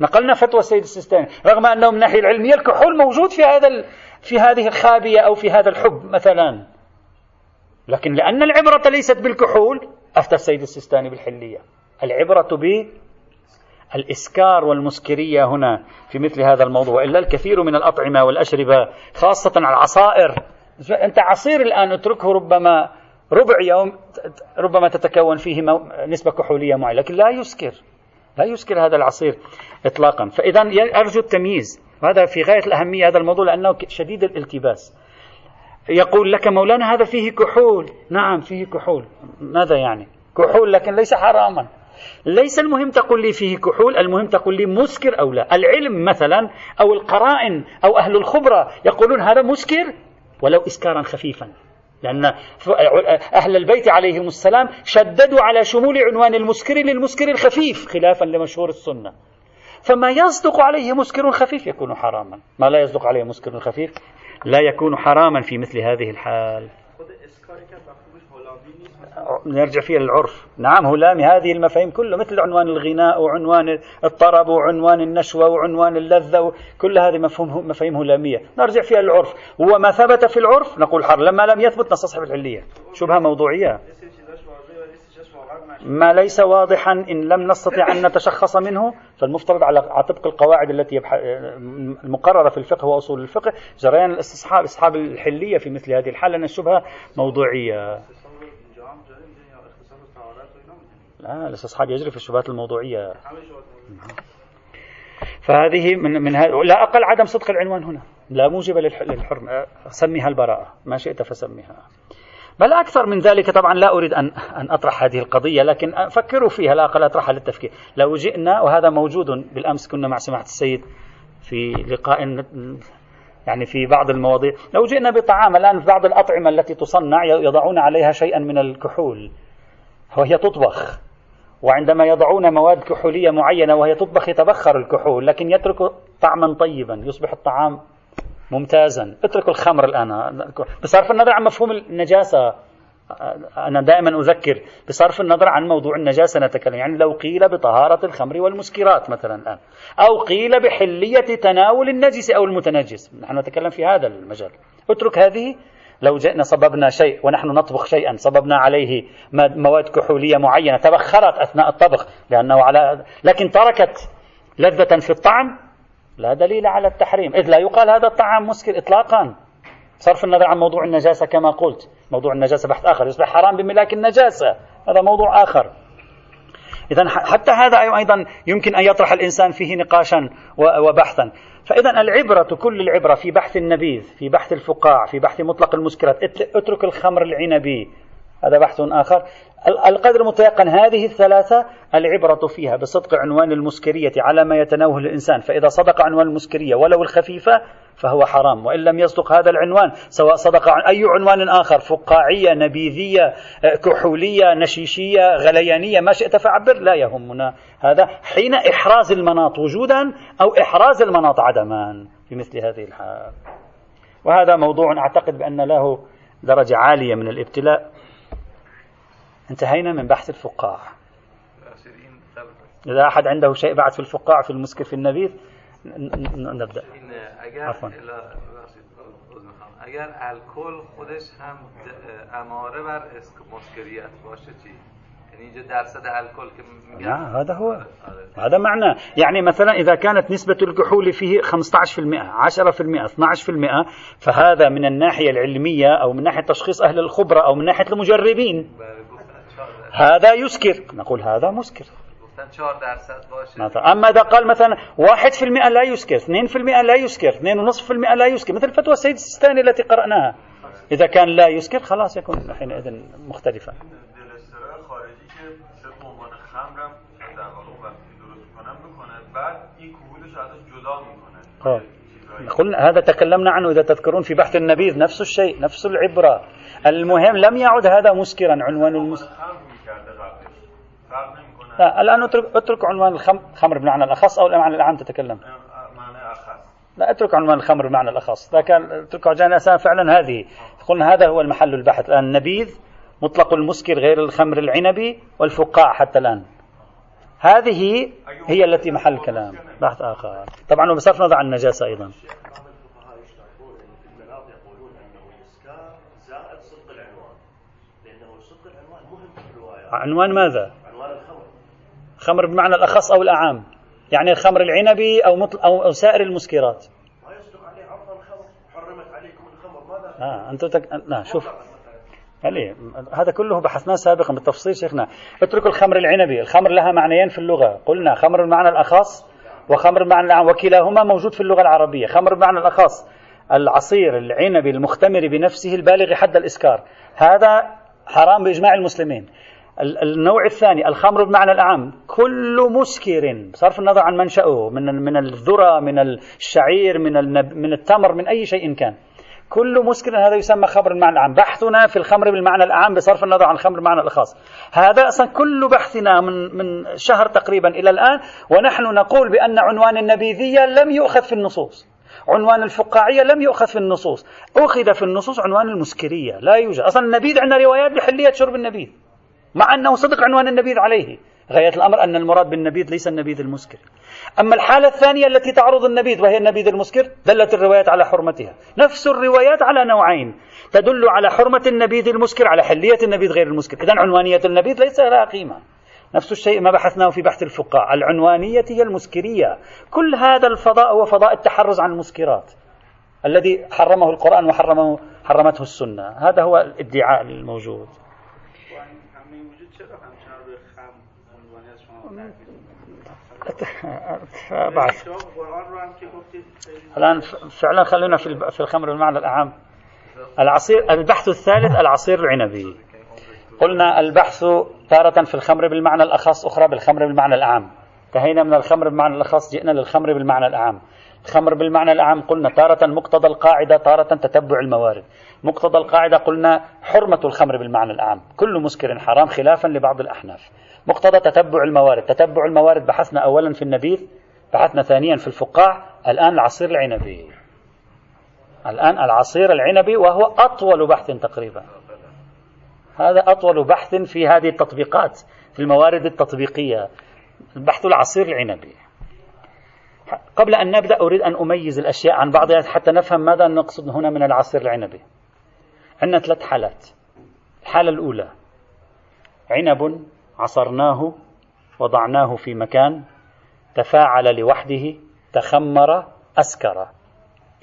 Speaker 1: نقلنا فتوى السيد السيستاني رغم أنه من الناحية العلمية الكحول موجود في هذا في هذه الخابية أو في هذا الحب مثلا. لكن لأن العبرة ليست بالكحول أفتى السيد السيستاني بالحلية. العبرة بالإسكار والمسكرية هنا في مثل هذا الموضوع إلا الكثير من الأطعمة والأشربة خاصة العصائر. أنت عصير الآن اتركه ربما ربع يوم ربما تتكون فيه نسبة كحولية معينة لكن لا يسكر. لا يسكر هذا العصير إطلاقا. فإذا أرجو التمييز. وهذا في غاية الأهمية هذا الموضوع لأنه شديد الالتباس. يقول لك مولانا هذا فيه كحول. نعم فيه كحول. ماذا يعني؟ كحول لكن ليس حراما. ليس المهم تقول لي فيه كحول المهم تقول لي مسكر أو لا. العلم مثلا أو القرائن أو أهل الخبرة يقولون هذا مسكر. ولو إسكارا خفيفا. لأن أهل البيت عليهم السلام شددوا على شمول عنوان المسكر للمسكر الخفيف خلافا لمشهور السنة. فما يصدق عليه مسكر خفيف يكون حراما. ما لا يصدق عليه مسكر خفيف لا يكون حراما في مثل هذه الحال. نرجع فيها للعرف. نعم هو لامي هذه المفاهيم كلها مثل عنوان الغناء وعنوان الطرب وعنوان النشوة وعنوان اللذة كل هذه مفهوم مفاهيم هلامية نرجع فيها للعرف. وما ثبت في العرف نقول حر لما لم يثبت نستصحب الحلية. شبهة موضوعية. ما ليس واضحا إن لم نستطع أن نتشخص منه فالمفترض على طبق القواعد التي المقررة في الفقه وأصول الفقه. جريان الاستصحاب استصحاب الحلية في مثل هذه الحالة أن الشبهة موضوعية. لا الاستصحاب يجري في الشبهات الموضوعية. فهذه من من لا أقل عدم صدق العنوان هنا. لا موجب للحرمة سميها البراءة. ما شئت فسميها بل أكثر من ذلك طبعا لا أريد أن أن أطرح هذه القضية لكن فكروا فيها لا أقل أطرحها للتفكير. لو جئنا وهذا موجود بالأمس كنا مع سماحة السيد في لقاء يعني في بعض المواضيع. لو جئنا بطعام الآن في بعض الأطعمة التي تصنع يضعون عليها شيئا من الكحول وهي تطبخ. وعندما يضعون مواد كحولية معينة وهي تطبخ يتبخر الكحول لكن يترك طعما طيبا يصبح الطعام ممتازا. اتركوا الخمر الآن. بصرف النظر عن مفهوم النجاسة أنا دائما أذكر بصرف النظر عن موضوع النجاسة نتكلم. يعني لو قيل بطهارة الخمر والمسكرات مثلا الآن أو قيل بحلية تناول النجس أو المتنجس. نحن نتكلم في هذا المجال. اترك هذه لو جئنا صببنا شيء ونحن نطبخ شيئا صببنا عليه مواد كحولية معينة تبخرت أثناء الطبخ لأنه على لكن تركت لذة في الطعم لا دليل على التحريم إذ لا يقال هذا الطعام مسكر إطلاقا. صرف النظر عن موضوع النجاسة كما قلت موضوع النجاسة بحث آخر يصبح حرام بملاك النجاسة هذا موضوع آخر. إذا حتى هذا أيضا يمكن أن يطرح الإنسان فيه نقاشا وبحثا. فإذا العبرة كل العبرة في بحث النبيذ في بحث الفقاع في بحث مطلق المسكرات اترك الخمر العنبي. هذا بحث آخر. القدر المتيقن هذه الثلاثة العبرة فيها بصدق عنوان المسكرية على ما يتناوله الإنسان. فإذا صدق عنوان المسكرية ولو الخفيفة فهو حرام. وإن لم يصدق هذا العنوان سواء صدق عن أي عنوان آخر فقاعية نبيذية كحولية نشيشية غليانية ما شئت فعبر لا يهمنا هذا. حين إحراز المناط وجودا أو إحراز المناط عدما. في مثل هذه الحال. وهذا موضوع أعتقد بأن له درجة عالية من الابتلاء. انتهينا من بحث الفقاع. إذا أحد عنده شيء بعد في الفقاع في المسكر في النبيذ نبدأ.
Speaker 2: عفوا. اگر الکل خودش هم اماره بر مسکریت باشه چی؟ یعنی اینجا درصد الکل که
Speaker 1: هذا هو. هذا معنى يعني مثلا إذا كانت نسبة الكحول فيه 15% 10% 12% فهذا من الناحية العلمية أو من ناحية تشخيص أهل الخبرة أو من ناحية المجربين. هذا يسكر. نقول هذا مسكر. مثلا أما إذا قال مثلا واحد في المئة لا يسكر اثنين في المئة لا يسكر اثنين ونصف في المئة لا يسكر مثل فتوى السيد السيستاني التي قرأناها. إذا كان لا يسكر خلاص يكون حينئذ مختلفا قلنا هذا تكلمنا عنه إذا تذكرون في بحث النبيذ نفس الشيء نفس العبرة. المهم لم يعد هذا مسكرا عنوان المسكر لا الآن اترك, اترك عنوان الخمر بمعنى الأخص أو المعنى الأعم تتكلم. لا اترك عنوان الخمر بمعنى الأخص. ذا كان اترك عنوان فعلا هذه. قلنا هذا هو المحل البحث. الآن النبيذ مطلق المسكر غير الخمر العنبي والفقاع حتى الآن. هذه هي التي محل الكلام. بحث آخر. طبعا وبصرف نظر عن النجاسة أيضا. عنوان ماذا؟ خمر بمعنى الأخص أو الأعام يعني الخمر العنبي أو, مطل أو, أو سائر المسكرات. ما يصدق عليه عرض الخمر. حرمت عليكم الخمر. ماذا؟ آه أنت تك... لا شوف. يعني هذا كله بحثناه سابقا بالتفصيل شيخنا. اتركوا الخمر العنبي. الخمر لها معنيين في اللغة. قلنا خمر بمعنى الأخص وخمر بمعنى الأعام وكلاهما موجود في اللغة العربية. خمر بمعنى الأخص العصير العنبي المختمر بنفسه البالغ حد الإسكار. هذا حرام بإجماع المسلمين. النوع الثاني الخمر بمعنى الأعم. كل مسكر بصرف النظر عن منشأه من من الذرة من الشعير من من التمر من أي شيء كان. كل مسكر هذا يسمى خمر بالمعنى العام بحثنا في الخمر بالمعنى الأعم بصرف النظر عن الخمر بالمعنى الخاص هذا أصلا كل بحثنا من من شهر تقريبا إلى الآن ونحن نقول بأن عنوان النبيذية لم يؤخذ في النصوص. عنوان الفقاعية لم يؤخذ في النصوص. أخذ في النصوص عنوان المسكرية لا يوجد. أصلا النبيذ عندنا روايات بحلية شرب النبيذ. مع أنه صدق عنوان النبيذ عليه. غاية الأمر أن المراد بالنبيذ ليس النبيذ المسكر. أما الحالة الثانية التي تعرض النبيذ وهي النبيذ المسكر دلت الروايات على حرمتها. نفس الروايات على نوعين. تدل على حرمة النبيذ المسكر على حلية النبيذ غير المسكر. إذا عنوانية النبيذ ليس لها قيمة. نفس الشيء ما بحثناه في بحث الفقاع العنوانية هي المسكرية. كل هذا الفضاء هو فضاء التحرز عن المسكرات. الذي حرمه القرآن وحرمه حرمته السنة. هذا هو الادعاء الموجود. بعد الآن فعلا خلينا في في الخمر بالمعنى الأعم العصير البحث الثالث العصير العنبي. قلنا البحث تارة في الخمر بالمعنى الأخص أخرى بالخمر بالمعنى الأعم. انتهينا من الخمر بالمعنى الأخص جئنا للخمر بالمعنى الأعم. الخمر بالمعنى الأعم قلنا تارة مقتضى القاعدة تارة تتبع الموارد. مقتضى القاعدة قلنا حرمة الخمر بالمعنى الأعم. كل مسكر حرام خلافا لبعض الأحناف. مقتضى تتبع الموارد. تتبع الموارد بحثنا أولا في النبيذ بحثنا ثانيا في الفقاع الآن العصير العنبي. الآن العصير العنبي وهو أطول بحث تقريبا. هذا أطول بحث في هذه التطبيقات في الموارد التطبيقية البحث العصير العنبي. قبل أن نبدأ أريد أن أميز الأشياء عن بعضها حتى نفهم ماذا نقصد هنا من العصير العنبي. عندنا ثلاث حالات. الحالة الأولى عنب عصرناه وضعناه في مكان تفاعل لوحده تخمر أسكر.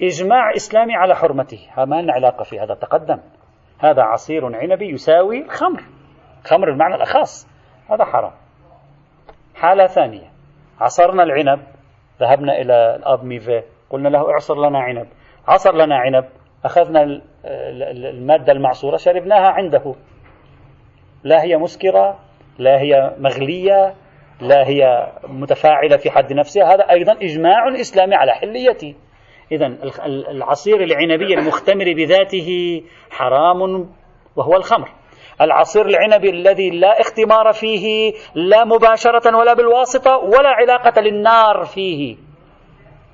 Speaker 1: إجماع إسلامي على حرمته. ما لنا علاقة في هذا تقدم هذا عصير عنبي يساوي الخمر خمر المعنى الأخص. هذا حرام. حالة ثانية. عصرنا العنب. ذهبنا إلى الأب ميفي. قلنا له اعصر لنا عنب. عصر لنا عنب. أخذنا المادة المعصورة شربناها عنده. لا هي مسكرة لا هي مغلية لا هي متفاعلة في حد نفسها. هذا أيضا إجماع إسلامي على حليته. إذا العصير العنبي المختمر بذاته حرام وهو الخمر. العصير العنبي الذي لا اختمار فيه لا مباشرة ولا بالواسطة ولا علاقة للنار فيه.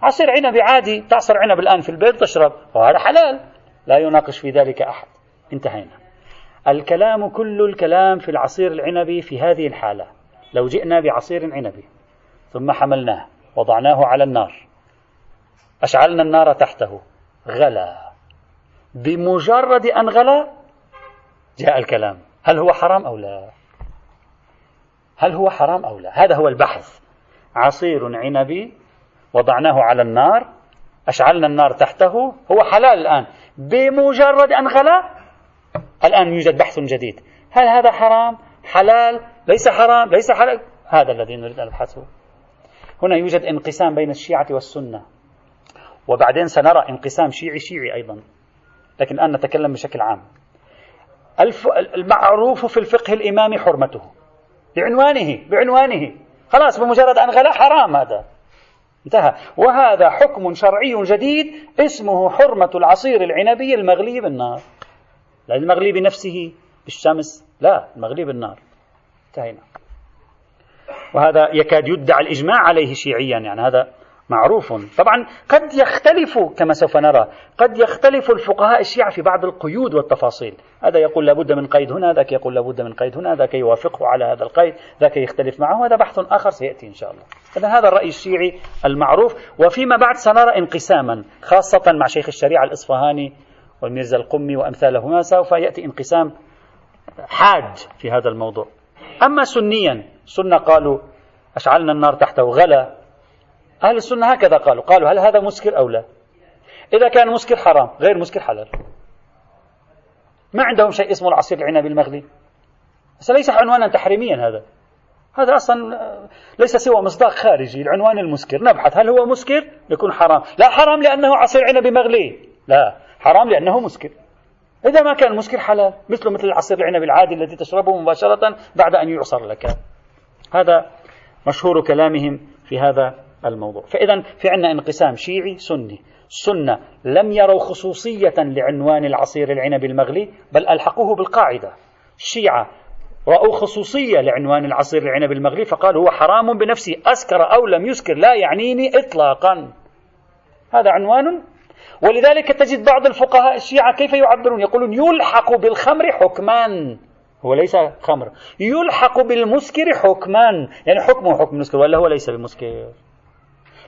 Speaker 1: عصير عنبي عادي تعصر عنب الآن في البيت تشرب وهذا حلال. لا يناقش في ذلك أحد. انتهينا. الكلام كل الكلام في العصير العنبي في هذه الحالة. لو جئنا بعصير عنبي ثم حملناه وضعناه على النار أشعلنا النار تحته غلا. بمجرد أن غلا جاء الكلام. هل هو حرام أو لا؟ هل هو حرام أو لا؟ هذا هو البحث. عصير عنبي وضعناه على النار أشعلنا النار تحته هو حلال الآن. بمجرد أن غلا الآن يوجد بحث جديد. هل هذا حرام؟ حلال؟ ليس حرام؟ ليس حلال؟ هذا الذي نريد أن نبحثه. هنا يوجد انقسام بين الشيعة والسنة. وبعدين سنرى انقسام شيعي شيعي أيضا. لكن الآن نتكلم بشكل عام. المعروف في الفقه الإمامي حرمته. بعنوانه بعنوانه. خلاص بمجرد أن غلا حرام هذا. انتهى. وهذا حكم شرعي جديد اسمه حرمة العصير العنبي المغلي بالنار. لا المغلي بنفسه بالشمس لا المغلي بالنار انتهينا. وهذا يكاد يدعى الإجماع عليه شيعيا يعني هذا معروف. طبعا قد يختلف كما سوف نرى قد يختلف الفقهاء الشيعة في بعض القيود والتفاصيل. هذا يقول لابد من قيد هنا ذاك يقول لابد من قيد هنا ذاك يوافقه على هذا القيد ذاك يختلف معه. هذا بحث آخر سيأتي إن شاء الله. إذا هذا الرأي الشيعي المعروف. وفيما بعد سنرى انقساما خاصة مع شيخ الشريعة الإصفهاني والميرزا القمي وأمثالهما سوف يأتي انقسام حاد في هذا الموضوع. أما سنيا سنة قالوا أشعلنا النار تحته غلا. أهل السنة هكذا قالوا قالوا هل هذا مسكر أو لا؟ إذا كان مسكر حرام غير مسكر حلال. ما عندهم شيء اسمه العصير العنبي المغلي بس ليس عنوانا تحريميا هذا. هذا أصلا ليس سوى مصداق خارجي العنوان المسكر. نبحث هل هو مسكر؟ يكون حرام. لا حرام لأنه عصير عنبي مغلي لا. حرام لأنه مسكر. إذا ما كان مسكر حلال. مثله مثل العصير العنبي العادي الذي تشربه مباشرة بعد أن يعصر لك. هذا مشهور كلامهم في هذا الموضوع. فإذا في عندنا انقسام شيعي سني. السنة لم يروا خصوصية لعنوان العصير العنبي المغلي بل ألحقوه بالقاعدة. الشيعة رأوا خصوصية لعنوان العصير العنبي المغلي فقالوا هو حرام بنفسه. أسكر أو لم يسكر لا يعنيني إطلاقا. هذا عنوان ولذلك تجد بعض الفقهاء الشيعة كيف يعبرون؟ يقولون يلحق بالخمر حكمان. هو ليس خمر. يلحق بالمسكر حكمان. يعني حكمه حكم المسكر ولا هو ليس بمسكر؟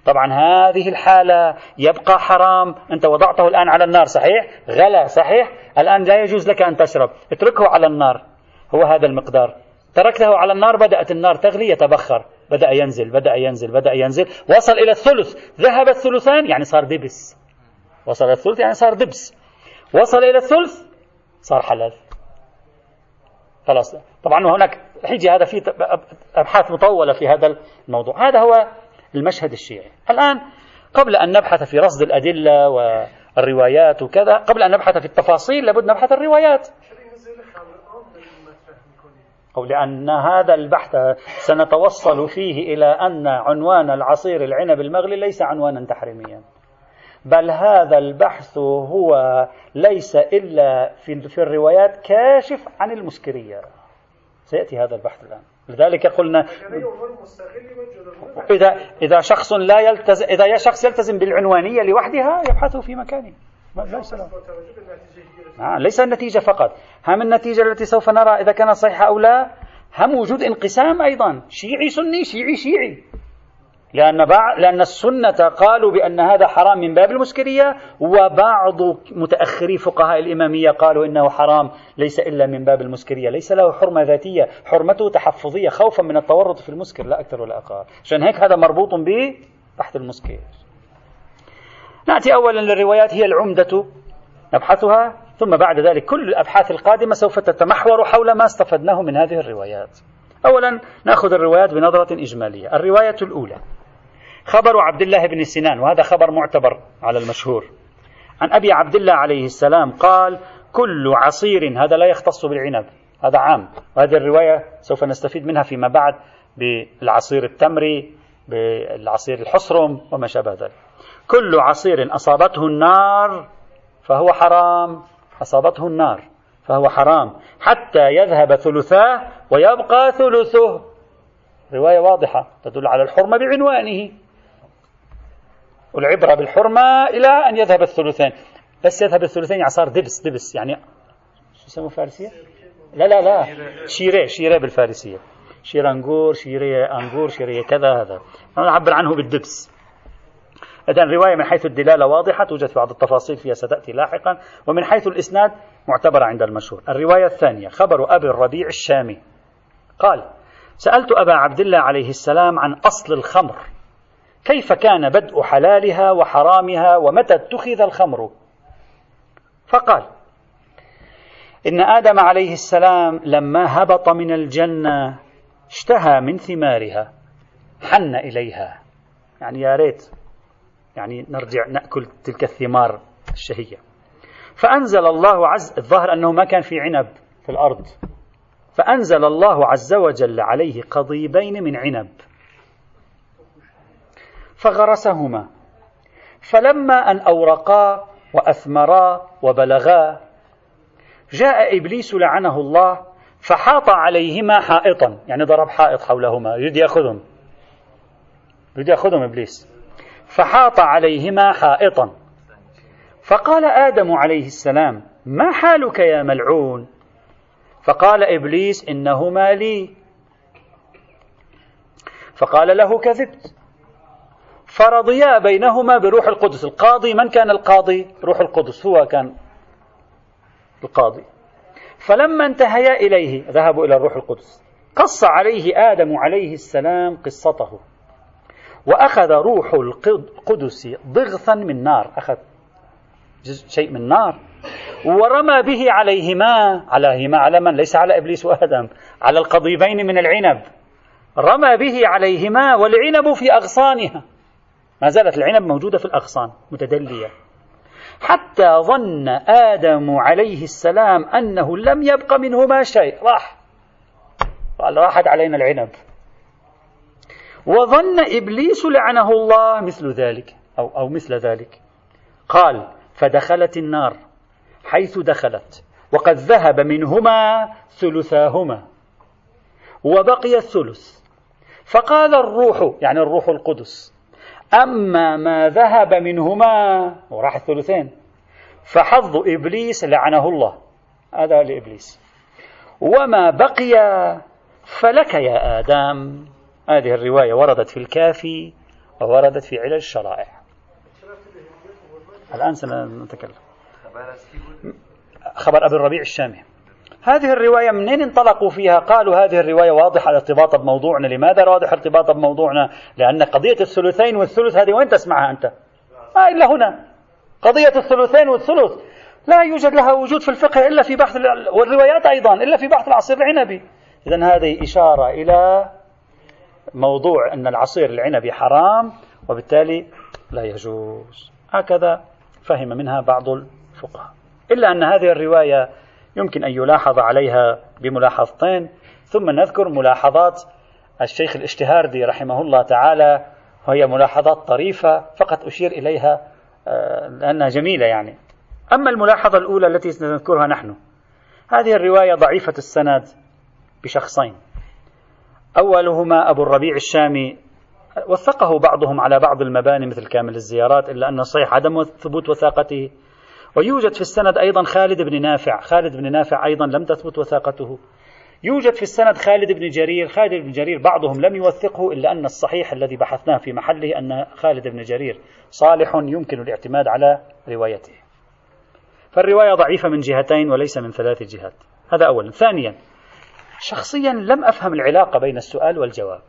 Speaker 1: طبعا هذه الحالة يبقى حرام. أنت وضعته الآن على النار صحيح؟ غلا صحيح؟ الآن لا يجوز لك أن تشرب. اتركه على النار. هو هذا المقدار. تركته على النار بدأت النار تغلي يتبخر. بدأ ينزل بدأ ينزل بدأ ينزل. وصل إلى الثلث. ذهب الثلثان يعني صار دبس وصل إلى الثلث يعني صار دبس. وصل إلى الثلث صار حلال. خلاص. طبعا هناك حيجي هذا في أبحاث مطولة في هذا الموضوع. هذا هو المشهد الشيعي. الآن قبل أن نبحث في رصد الأدلة والروايات وكذا قبل أن نبحث في التفاصيل لابد نبحث الروايات. أو لأن هذا البحث سنتوصل فيه إلى أن عنوان العصير العنب المغلي ليس عنوانا تحريميا. بل هذا البحث هو ليس إلا في, في الروايات كاشف عن المسكرية. سيأتي هذا البحث الآن. لذلك قلنا إذا إذا شخص لا يلتزم إذا شخص يلتزم بالعنوانية لوحدها يبحث في مكانه ليس. آه ليس النتيجة فقط. هم النتيجة التي سوف نرى إذا كانت صحيحة أو لا؟ هم وجود انقسام أيضا. شيعي سني شيعي شيعي. لأن بعض لأن السنة قالوا بأن هذا حرام من باب المسكرية وبعض متأخري فقهاء الإمامية قالوا إنه حرام ليس إلا من باب المسكرية ليس له حرمة ذاتية حرمته تحفظية خوفا من التورط في المسكر لا أكثر ولا أقل. عشان هيك هذا مربوط ببحث المسكر. نأتي أولا للروايات هي العمدة نبحثها ثم بعد ذلك كل الأبحاث القادمة سوف تتمحور حول ما استفدناه من هذه الروايات. أولا نأخذ الروايات بنظرة إجمالية. الرواية الأولى. خبر عبد الله بن سنان وهذا خبر معتبر على المشهور. عن أبي عبد الله عليه السلام قال كل عصير هذا لا يختص بالعنب هذا عام. وهذه الرواية سوف نستفيد منها فيما بعد بالعصير التمري بالعصير الحصرم وما شابه ذلك. كل عصير أصابته النار فهو حرام أصابته النار فهو حرام حتى يذهب ثلثاه ويبقى ثلثه. رواية واضحة تدل على الحرمة بعنوانه. والعبرة بالحرمة إلى أن يذهب الثلثين. بس يذهب الثلثين يعني صار دبس دبس يعني شو يسموه فارسية؟ لا لا لا. شيرة شيرة بالفارسية. شير أنجور شيرة أنجور شيرة كذا هذا. نعبر عنه بالدبس. إذا الرواية من حيث الدلالة واضحة توجد بعض التفاصيل فيها ستأتي لاحقا. ومن حيث الإسناد معتبرة عند المشهور. الرواية الثانية خبر أبي الربيع الشامي. قال سألت أبا عبد الله عليه السلام عن أصل الخمر. كيف كان بدء حلالها وحرامها ومتى اتخذ الخمر؟ فقال إن آدم عليه السلام لما هبط من الجنة اشتهى من ثمارها حن إليها. يعني يا ريت يعني نرجع نأكل تلك الثمار الشهية. فأنزل الله عز الظاهر أنه ما كان في عنب في الأرض. فأنزل الله عز وجل عليه قضيبين من عنب. فغرسهما. فلما أن أورقا وأثمرا وبلغا جاء إبليس لعنه الله فحاط عليهما حائطا يعني ضرب حائط حولهما يريد يأخذهم. يريد يأخذهم إبليس. فحاط عليهما حائطا. فقال آدم عليه السلام ما حالك يا ملعون؟ فقال إبليس إنهما لي. فقال له كذبت. فرضيا بينهما بروح القدس. القاضي من كان القاضي؟ روح القدس. هو كان القاضي. فلما انتهيا إليه ذهبوا إلى الروح القدس. قص عليه آدم عليه السلام قصته. وأخذ روح القدس ضغثا من نار. أخذ شيء من نار. ورمى به عليهما عليهما على من؟ ليس على إبليس وآدم. على القضيبين من العنب. رمى به عليهما والعنب في أغصانها. ما زالت العنب موجودة في الأغصان متدلية. حتى ظن آدم عليه السلام أنه لم يبق منهما شيء. راح. قال راحت علينا العنب. وظن إبليس لعنه الله مثل ذلك أو, أو مثل ذلك. قال فدخلت النار حيث دخلت وقد ذهب منهما ثلثاهما وبقي الثلث. فقال الروح يعني الروح القدس أما ما ذهب منهما وراح الثلثين فحظ إبليس لعنه الله. هذا لإبليس. وما بقي فلك يا آدم. هذه الرواية وردت في الكافي ووردت في علل الشرائع. الآن سنتكلم. خبر أبي الربيع الشامي. هذه الرواية منين انطلقوا فيها؟ قالوا هذه الرواية واضحة الارتباط بموضوعنا. لماذا واضح ارتباط بموضوعنا؟ لأن قضية الثلثين والثلث هذه وين تسمعها أنت؟ ما إلا هنا. قضية الثلثين والثلث. لا يوجد لها وجود في الفقه إلا في بحث والروايات أيضا إلا في بحث العصير العنبي. إذا هذه إشارة إلى موضوع أن العصير العنبي حرام وبالتالي لا يجوز. هكذا فهم منها بعض الفقهاء. إلا أن هذه الرواية يمكن أن يلاحظ عليها بملاحظتين. ثم نذكر ملاحظات الشيخ الاشتهاردي رحمه الله تعالى وهي ملاحظات طريفة فقط أشير إليها آه، لأنها جميلة يعني. أما الملاحظة الأولى التي سنذكرها نحن هذه الرواية ضعيفة السند بشخصين. أولهما أبو الربيع الشامي وثقه بعضهم على بعض المباني مثل كامل الزيارات إلا أن الصحيح عدم ثبوت وثاقته ويوجد في السند أيضا خالد بن نافع. خالد بن نافع أيضا لم تثبت وثاقته. يوجد في السند خالد بن جرير. خالد بن جرير بعضهم لم يوثقه إلا أن الصحيح الذي بحثناه في محله أن خالد بن جرير صالح يمكن الاعتماد على روايته. فالرواية ضعيفة من جهتين وليس من ثلاث جهات. هذا أولا. ثانيا شخصيا لم أفهم العلاقة بين السؤال والجواب.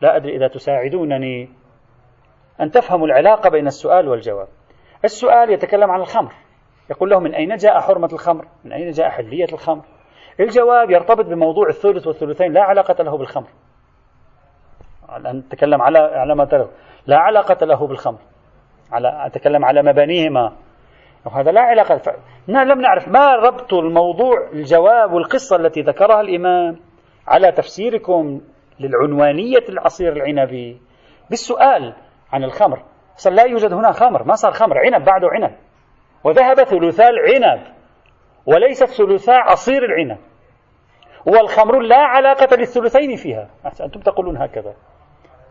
Speaker 1: لا أدري إذا تساعدونني أن تفهموا العلاقة بين السؤال والجواب. السؤال يتكلم عن الخمر. يقول له من أين جاء حرمة الخمر؟ من أين جاء حلية الخمر؟ الجواب يرتبط بموضوع الثلث والثلثين لا علاقة له بالخمر. الآن نتكلم على على ما لا علاقة له بالخمر. على أتكلم على مبانيهما. وهذا لا علاقة ف... لم نعرف ما ربط الموضوع الجواب والقصة التي ذكرها الإمام على تفسيركم للعنوانية العصير العنبي بالسؤال عن الخمر. لا يوجد هنا خمر ما صار خمر عنب بعده عنب. وذهب ثلثاء العنب وليست ثلثاء عصير العنب. والخمر لا علاقة للثلثين فيها. أنتم تقولون هكذا.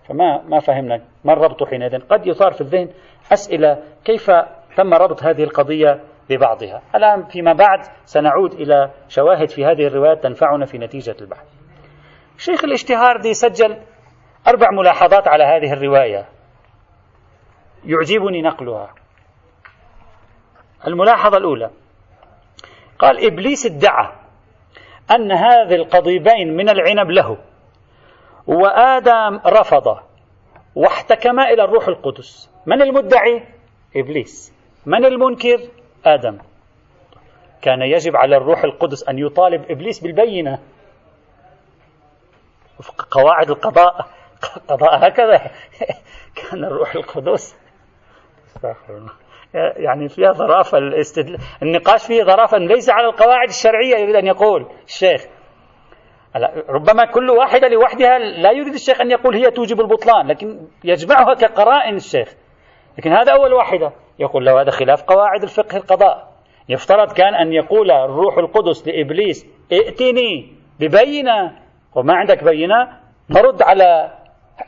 Speaker 1: فما ما فهمنا. ما الربط حينئذ؟ قد يثار في الذهن أسئلة كيف تم ربط هذه القضية ببعضها. الآن فيما بعد سنعود إلى شواهد في هذه الروايات تنفعنا في نتيجة البحث. شيخ الاشتهار دي سجل أربع ملاحظات على هذه الرواية. يعجبني نقلها. الملاحظة الأولى. قال إبليس ادعى أن هذه القضيبين من العنب له وآدم رفض واحتكما إلى الروح القدس. من المدعي؟ إبليس. من المنكر؟ آدم. كان يجب على الروح القدس أن يطالب إبليس بالبينة. وفق قواعد القضاء قضاء هكذا. *laughs* كان الروح القدس يعني فيها ظرافة الاستدل... النقاش فيه ظرافة ليس على القواعد الشرعية يريد أن يقول الشيخ. ربما كل واحدة لوحدها لا يريد الشيخ أن يقول هي توجب البطلان لكن يجمعها كقرائن الشيخ. لكن هذا أول واحدة. يقول له هذا خلاف قواعد الفقه القضاء. يفترض كان أن يقول الروح القدس لإبليس ائتني ببينة. وما عندك بينة؟ نرد على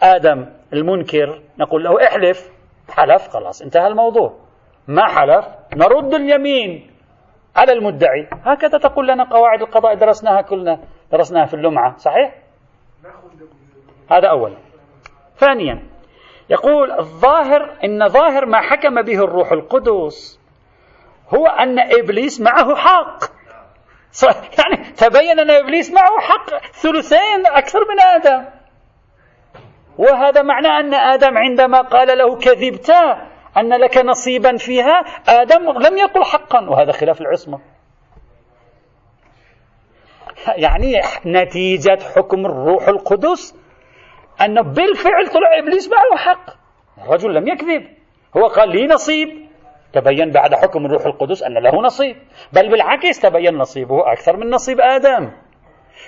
Speaker 1: آدم المنكر. نقول له احلف. حلف خلاص انتهى الموضوع. ما حلف؟ نرد اليمين على المدعي. هكذا تقول لنا قواعد القضاء درسناها كلنا درسناها في اللمعة صحيح؟ هذا أولا ثانيا يقول الظاهر إن ظاهر ما حكم به الروح القدس هو أن إبليس معه حق. يعني تبين أن إبليس معه حق ثلثين أكثر من آدم. وهذا معنى أن آدم عندما قال له كذبت أن لك نصيبا فيها آدم لم يقل حقا وهذا خلاف العصمة. يعني نتيجة حكم الروح القدس أن بالفعل طلع إبليس معه حق. الرجل لم يكذب. هو قال لي نصيب. تبين بعد حكم الروح القدس أن له نصيب. بل بالعكس تبين نصيبه أكثر من نصيب آدم.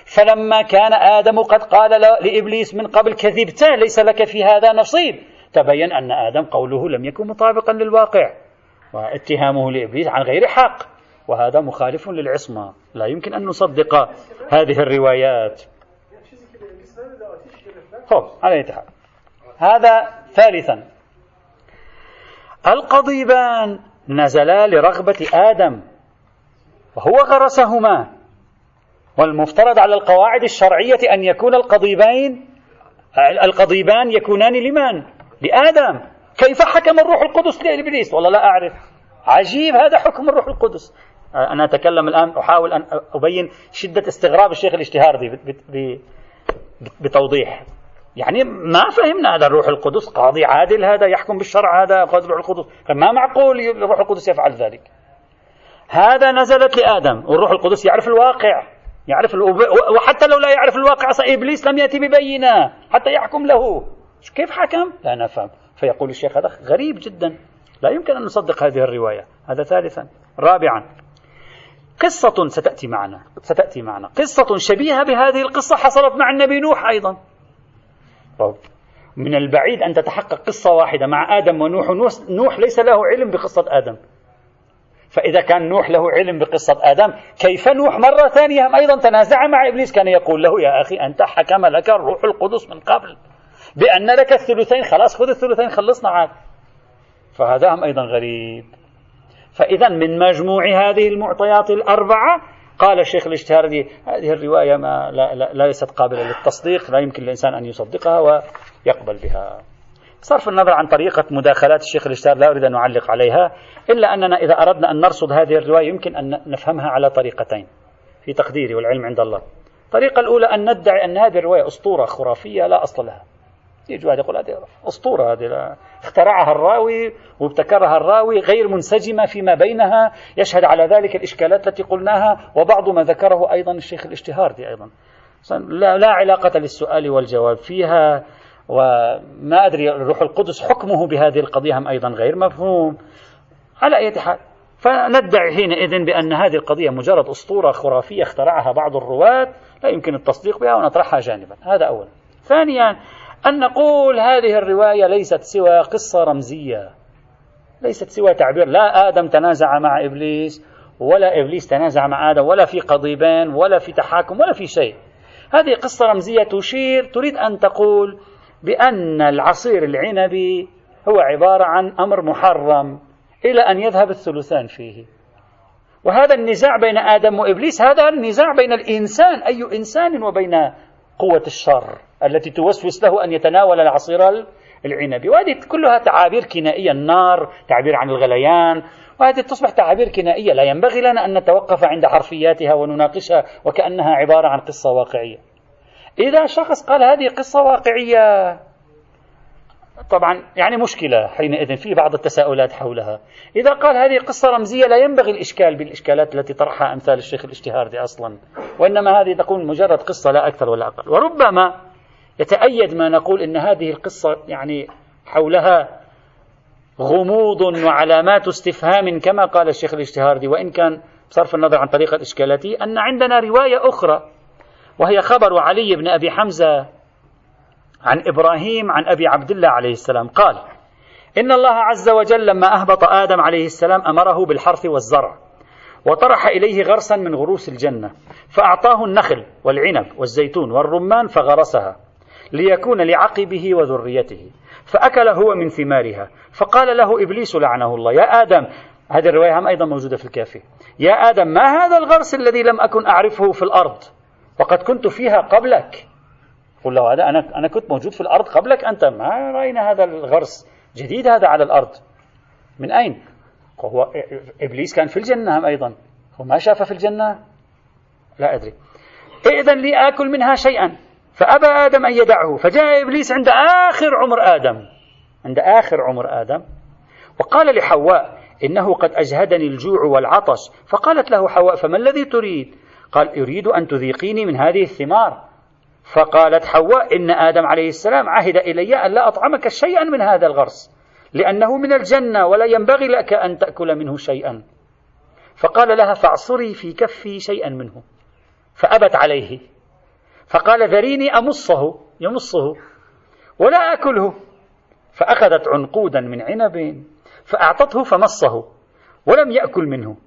Speaker 1: فلما كان آدم قد قال لإبليس من قبل كذبت ليس لك في هذا نصيب. تبين أن آدم قوله لم يكن مطابقا للواقع واتهامه لإبليس عن غير حق وهذا مخالف للعصمة. لا يمكن أن نصدق هذه الروايات. خب على حال. هذا ثالثا. القضيبان نزلا لرغبة آدم وهو غرسهما. والمفترض على القواعد الشرعية أن يكون القضيبين القضيبان يكونان لمن؟ لآدم. كيف حكم الروح القدس لإبليس؟ والله لا أعرف. عجيب هذا حكم الروح القدس. أنا أتكلم الآن أحاول أن أبين شدة استغراب الشيخ الاشتهاردي بتوضيح. يعني ما فهمنا هذا الروح القدس قاضي عادل هذا يحكم بالشرع هذا قاضي الروح القدس. ما معقول الروح القدس يفعل ذلك؟ هذا نزلت لآدم والروح القدس يعرف الواقع. يعرف وحتى لو لا يعرف الواقع إبليس لم يأتي ببينة حتى يحكم له. كيف حكم؟ لا نفهم. فيقول الشيخ هذا غريب جدا. لا يمكن أن نصدق هذه الرواية. هذا ثالثا. رابعا. قصة ستأتي معنا. ستأتي معنا. قصة شبيهة بهذه القصة حصلت مع النبي نوح أيضا. من البعيد أن تتحقق قصة واحدة مع آدم ونوح. نوح ليس له علم بقصة آدم. فإذا كان نوح له علم بقصة آدم كيف نوح مرة ثانية أيضا تنازع مع إبليس كان يقول له يا أخي أنت حكم لك الروح القدس من قبل بأن لك الثلثين خلاص خذ الثلثين خلصنا عاد فهذا هم أيضا غريب. فإذا من مجموع هذه المعطيات الأربعة قال الشيخ الاشتهاردي هذه الرواية ما لا, لا ليست قابلة للتصديق لا يمكن الإنسان أن يصدقها ويقبل بها. صرف النظر عن طريقة مداخلات الشيخ الاشتهار لا أريد أن أعلق عليها إلا أننا إذا أردنا أن نرصد هذه الرواية يمكن أن نفهمها على طريقتين في تقديري والعلم عند الله. الطريقة الأولى أن ندعي أن هذه الرواية أسطورة خرافية لا أصل لها. يجي واحد يقول هذه أسطورة هذه اخترعها الراوي وابتكرها الراوي غير منسجمة فيما بينها يشهد على ذلك الإشكالات التي قلناها وبعض ما ذكره أيضا الشيخ الاشتهاردي أيضا. لا علاقة للسؤال والجواب فيها. وما أدري الروح القدس حكمه بهذه القضية هم أيضا غير مفهوم. على أي حال فندعي حينئذ بأن هذه القضية مجرد أسطورة خرافية اخترعها بعض الرواة لا يمكن التصديق بها ونطرحها جانبا. هذا أولا. ثانيا أن نقول هذه الرواية ليست سوى قصة رمزية. ليست سوى تعبير. لا آدم تنازع مع إبليس ولا إبليس تنازع مع آدم ولا في قضيبين ولا في تحاكم ولا في شيء. هذه قصة رمزية تشير تريد أن تقول بأن العصير العنبي هو عبارة عن أمر محرم إلى أن يذهب الثلثان فيه. وهذا النزاع بين آدم وإبليس هذا النزاع بين الإنسان أي إنسان وبين قوة الشر التي توسوس له أن يتناول العصير العنبي. وهذه كلها تعابير كنائية النار تعبير عن الغليان. وهذه تصبح تعابير كنائية لا ينبغي لنا أن نتوقف عند حرفياتها ونناقشها وكأنها عبارة عن قصة واقعية. إذا شخص قال هذه قصة واقعية طبعا يعني مشكلة حينئذ في بعض التساؤلات حولها. إذا قال هذه قصة رمزية لا ينبغي الإشكال بالإشكالات التي طرحها أمثال الشيخ الإشتهاردي أصلا وإنما هذه تكون مجرد قصة لا أكثر ولا أقل. وربما يتأيد ما نقول إن هذه القصة يعني حولها غموض وعلامات استفهام كما قال الشيخ الإشتهاردي وإن كان بصرف النظر عن طريقة إشكالته أن عندنا رواية أخرى وهي خبر علي بن أبي حمزة عن إبراهيم عن أبي عبد الله عليه السلام. قال إن الله عز وجل لما أهبط آدم عليه السلام أمره بالحرث والزرع وطرح إليه غرسا من غروس الجنة فأعطاه النخل والعنب والزيتون والرمان فغرسها ليكون لعقبه وذريته فأكل هو من ثمارها. فقال له إبليس لعنه الله يا آدم هذه الرواية هم أيضا موجودة في الكافي. يا آدم ما هذا الغرس الذي لم أكن أعرفه في الأرض؟ وقد كنت فيها قبلك. قل له هذا أنا أنا كنت موجود في الأرض قبلك أنت ما رأينا هذا الغرس. جديد هذا على الأرض. من أين؟ هو إبليس كان في الجنة هم أيضا؟ هو ما شاف في الجنة؟ لا أدري. ائذن لي آكل منها شيئا. فأبى آدم أن يدعه. فجاء إبليس عند آخر عمر آدم. عند آخر عمر آدم. وقال لحواء إنه قد أجهدني الجوع والعطش. فقالت له حواء فما الذي تريد؟ قال أريد أن تذيقيني من هذه الثمار. فقالت حواء إن آدم عليه السلام عهد إلي أن لا أطعمك شيئا من هذا الغرس لأنه من الجنة ولا ينبغي لك أن تأكل منه شيئا. فقال لها فاعصري في كفي شيئا منه. فأبت عليه. فقال ذريني أمصه. يمصه. ولا أكله. فأخذت عنقودا من عنب فأعطته فمصه ولم يأكل منه.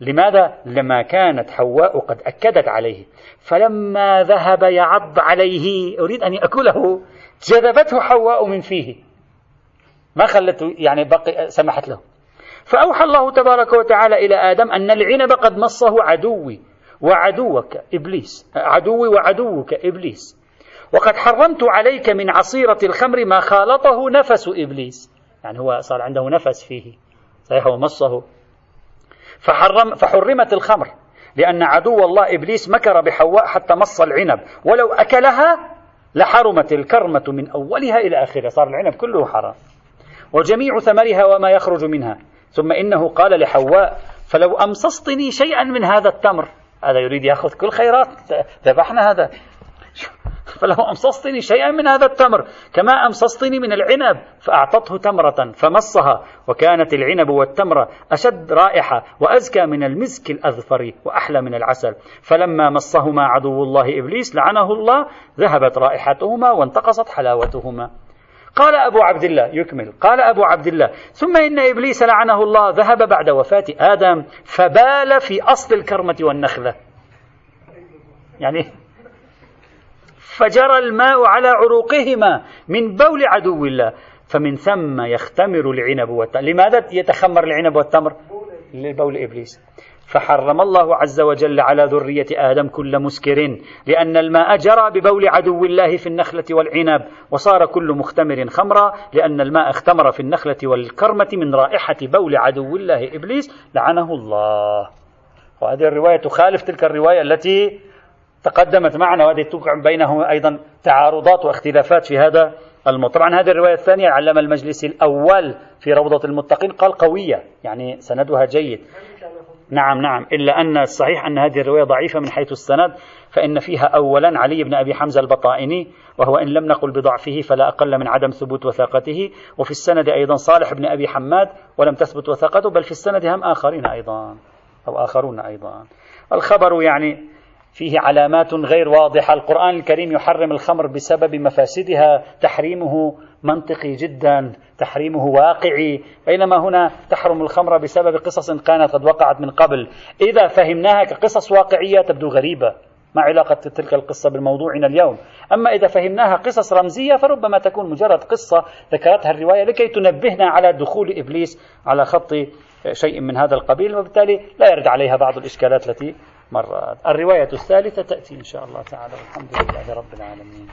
Speaker 1: لماذا؟ لما كانت حواء قد أكدت عليه. فلما ذهب يعض عليه أريد أن يأكله جذبته حواء من فيه. ما خلته يعني بقي سمحت له. فأوحى الله تبارك وتعالى إلى آدم أن العنب قد مصه عدوي وعدوك إبليس. عدوي وعدوك إبليس. وقد حرمت عليك من عصيرة الخمر ما خالطه نفس إبليس. يعني هو صار عنده نفس فيه. صحيح ومصه فحرم فحرمت الخمر لأن عدو الله إبليس مكر بحواء حتى مص العنب ولو أكلها لحرمت الكرمة من أولها إلى آخرها صار العنب كله حرام. وجميع ثمرها وما يخرج منها. ثم إنه قال لحواء فلو أمصصتني شيئا من هذا التمر. هذا يريد يأخذ كل خيرات ذبحنا هذا. فلو أمصصتني شيئا من هذا التمر. كما أمصصتني من العنب فأعطته تمرة فمصها. وكانت العنب والتمرة أشد رائحة وأزكى من المسك الأذفر وأحلى من العسل. فلما مصهما عدو الله إبليس لعنه الله ذهبت رائحتهما وانتقصت حلاوتهما. قال أبو عبد الله يكمل. قال أبو عبد الله ثم إن إبليس لعنه الله ذهب بعد وفاة آدم فبال في أصل الكرمة والنخلة. يعني فجرى الماء على عروقهما من بول عدو الله. فمن ثم يختمر العنب والتمر لماذا يتخمر العنب والتمر؟ لبول إبليس. فحرم الله عز وجل على ذرية آدم كل مسكر لأن الماء جرى ببول عدو الله في النخلة والعنب وصار كل مختمر خمرا لأن الماء اختمر في النخلة والكرمة من رائحة بول عدو الله إبليس لعنه الله. وهذه الرواية تخالف تلك الرواية التي تقدمت معنا وهذه توقع بينهما أيضا تعارضات واختلافات في هذا الموضوع. طبعا هذه الرواية الثانية علم المجلس الأول في روضة المتقين قال قوية يعني سندها جيد. نعم نعم. إلا أن الصحيح أن هذه الرواية ضعيفة من حيث السند فإن فيها أولا علي بن أبي حمزة البطائني وهو إن لم نقل بضعفه فلا أقل من عدم ثبوت وثاقته. وفي السند أيضا صالح بن أبي حماد ولم تثبت وثاقته بل في السند هم آخرين أيضا أو آخرون أيضا. الخبر يعني فيه علامات غير واضحة. القرآن الكريم يحرم الخمر بسبب مفاسدها. تحريمه منطقي جدا. تحريمه واقعي. بينما هنا تحرم الخمر بسبب قصص كانت قد وقعت من قبل. إذا فهمناها كقصص واقعية تبدو غريبة. ما علاقة تلك القصة بموضوعنا اليوم؟ أما إذا فهمناها قصص رمزية فربما تكون مجرد قصة ذكرتها الرواية لكي تنبهنا على دخول إبليس على خط شيء من هذا القبيل وبالتالي لا يرد عليها بعض الإشكالات التي مرات الرواية الثالثة تأتي إن شاء الله تعالى. والحمد لله رب العالمين.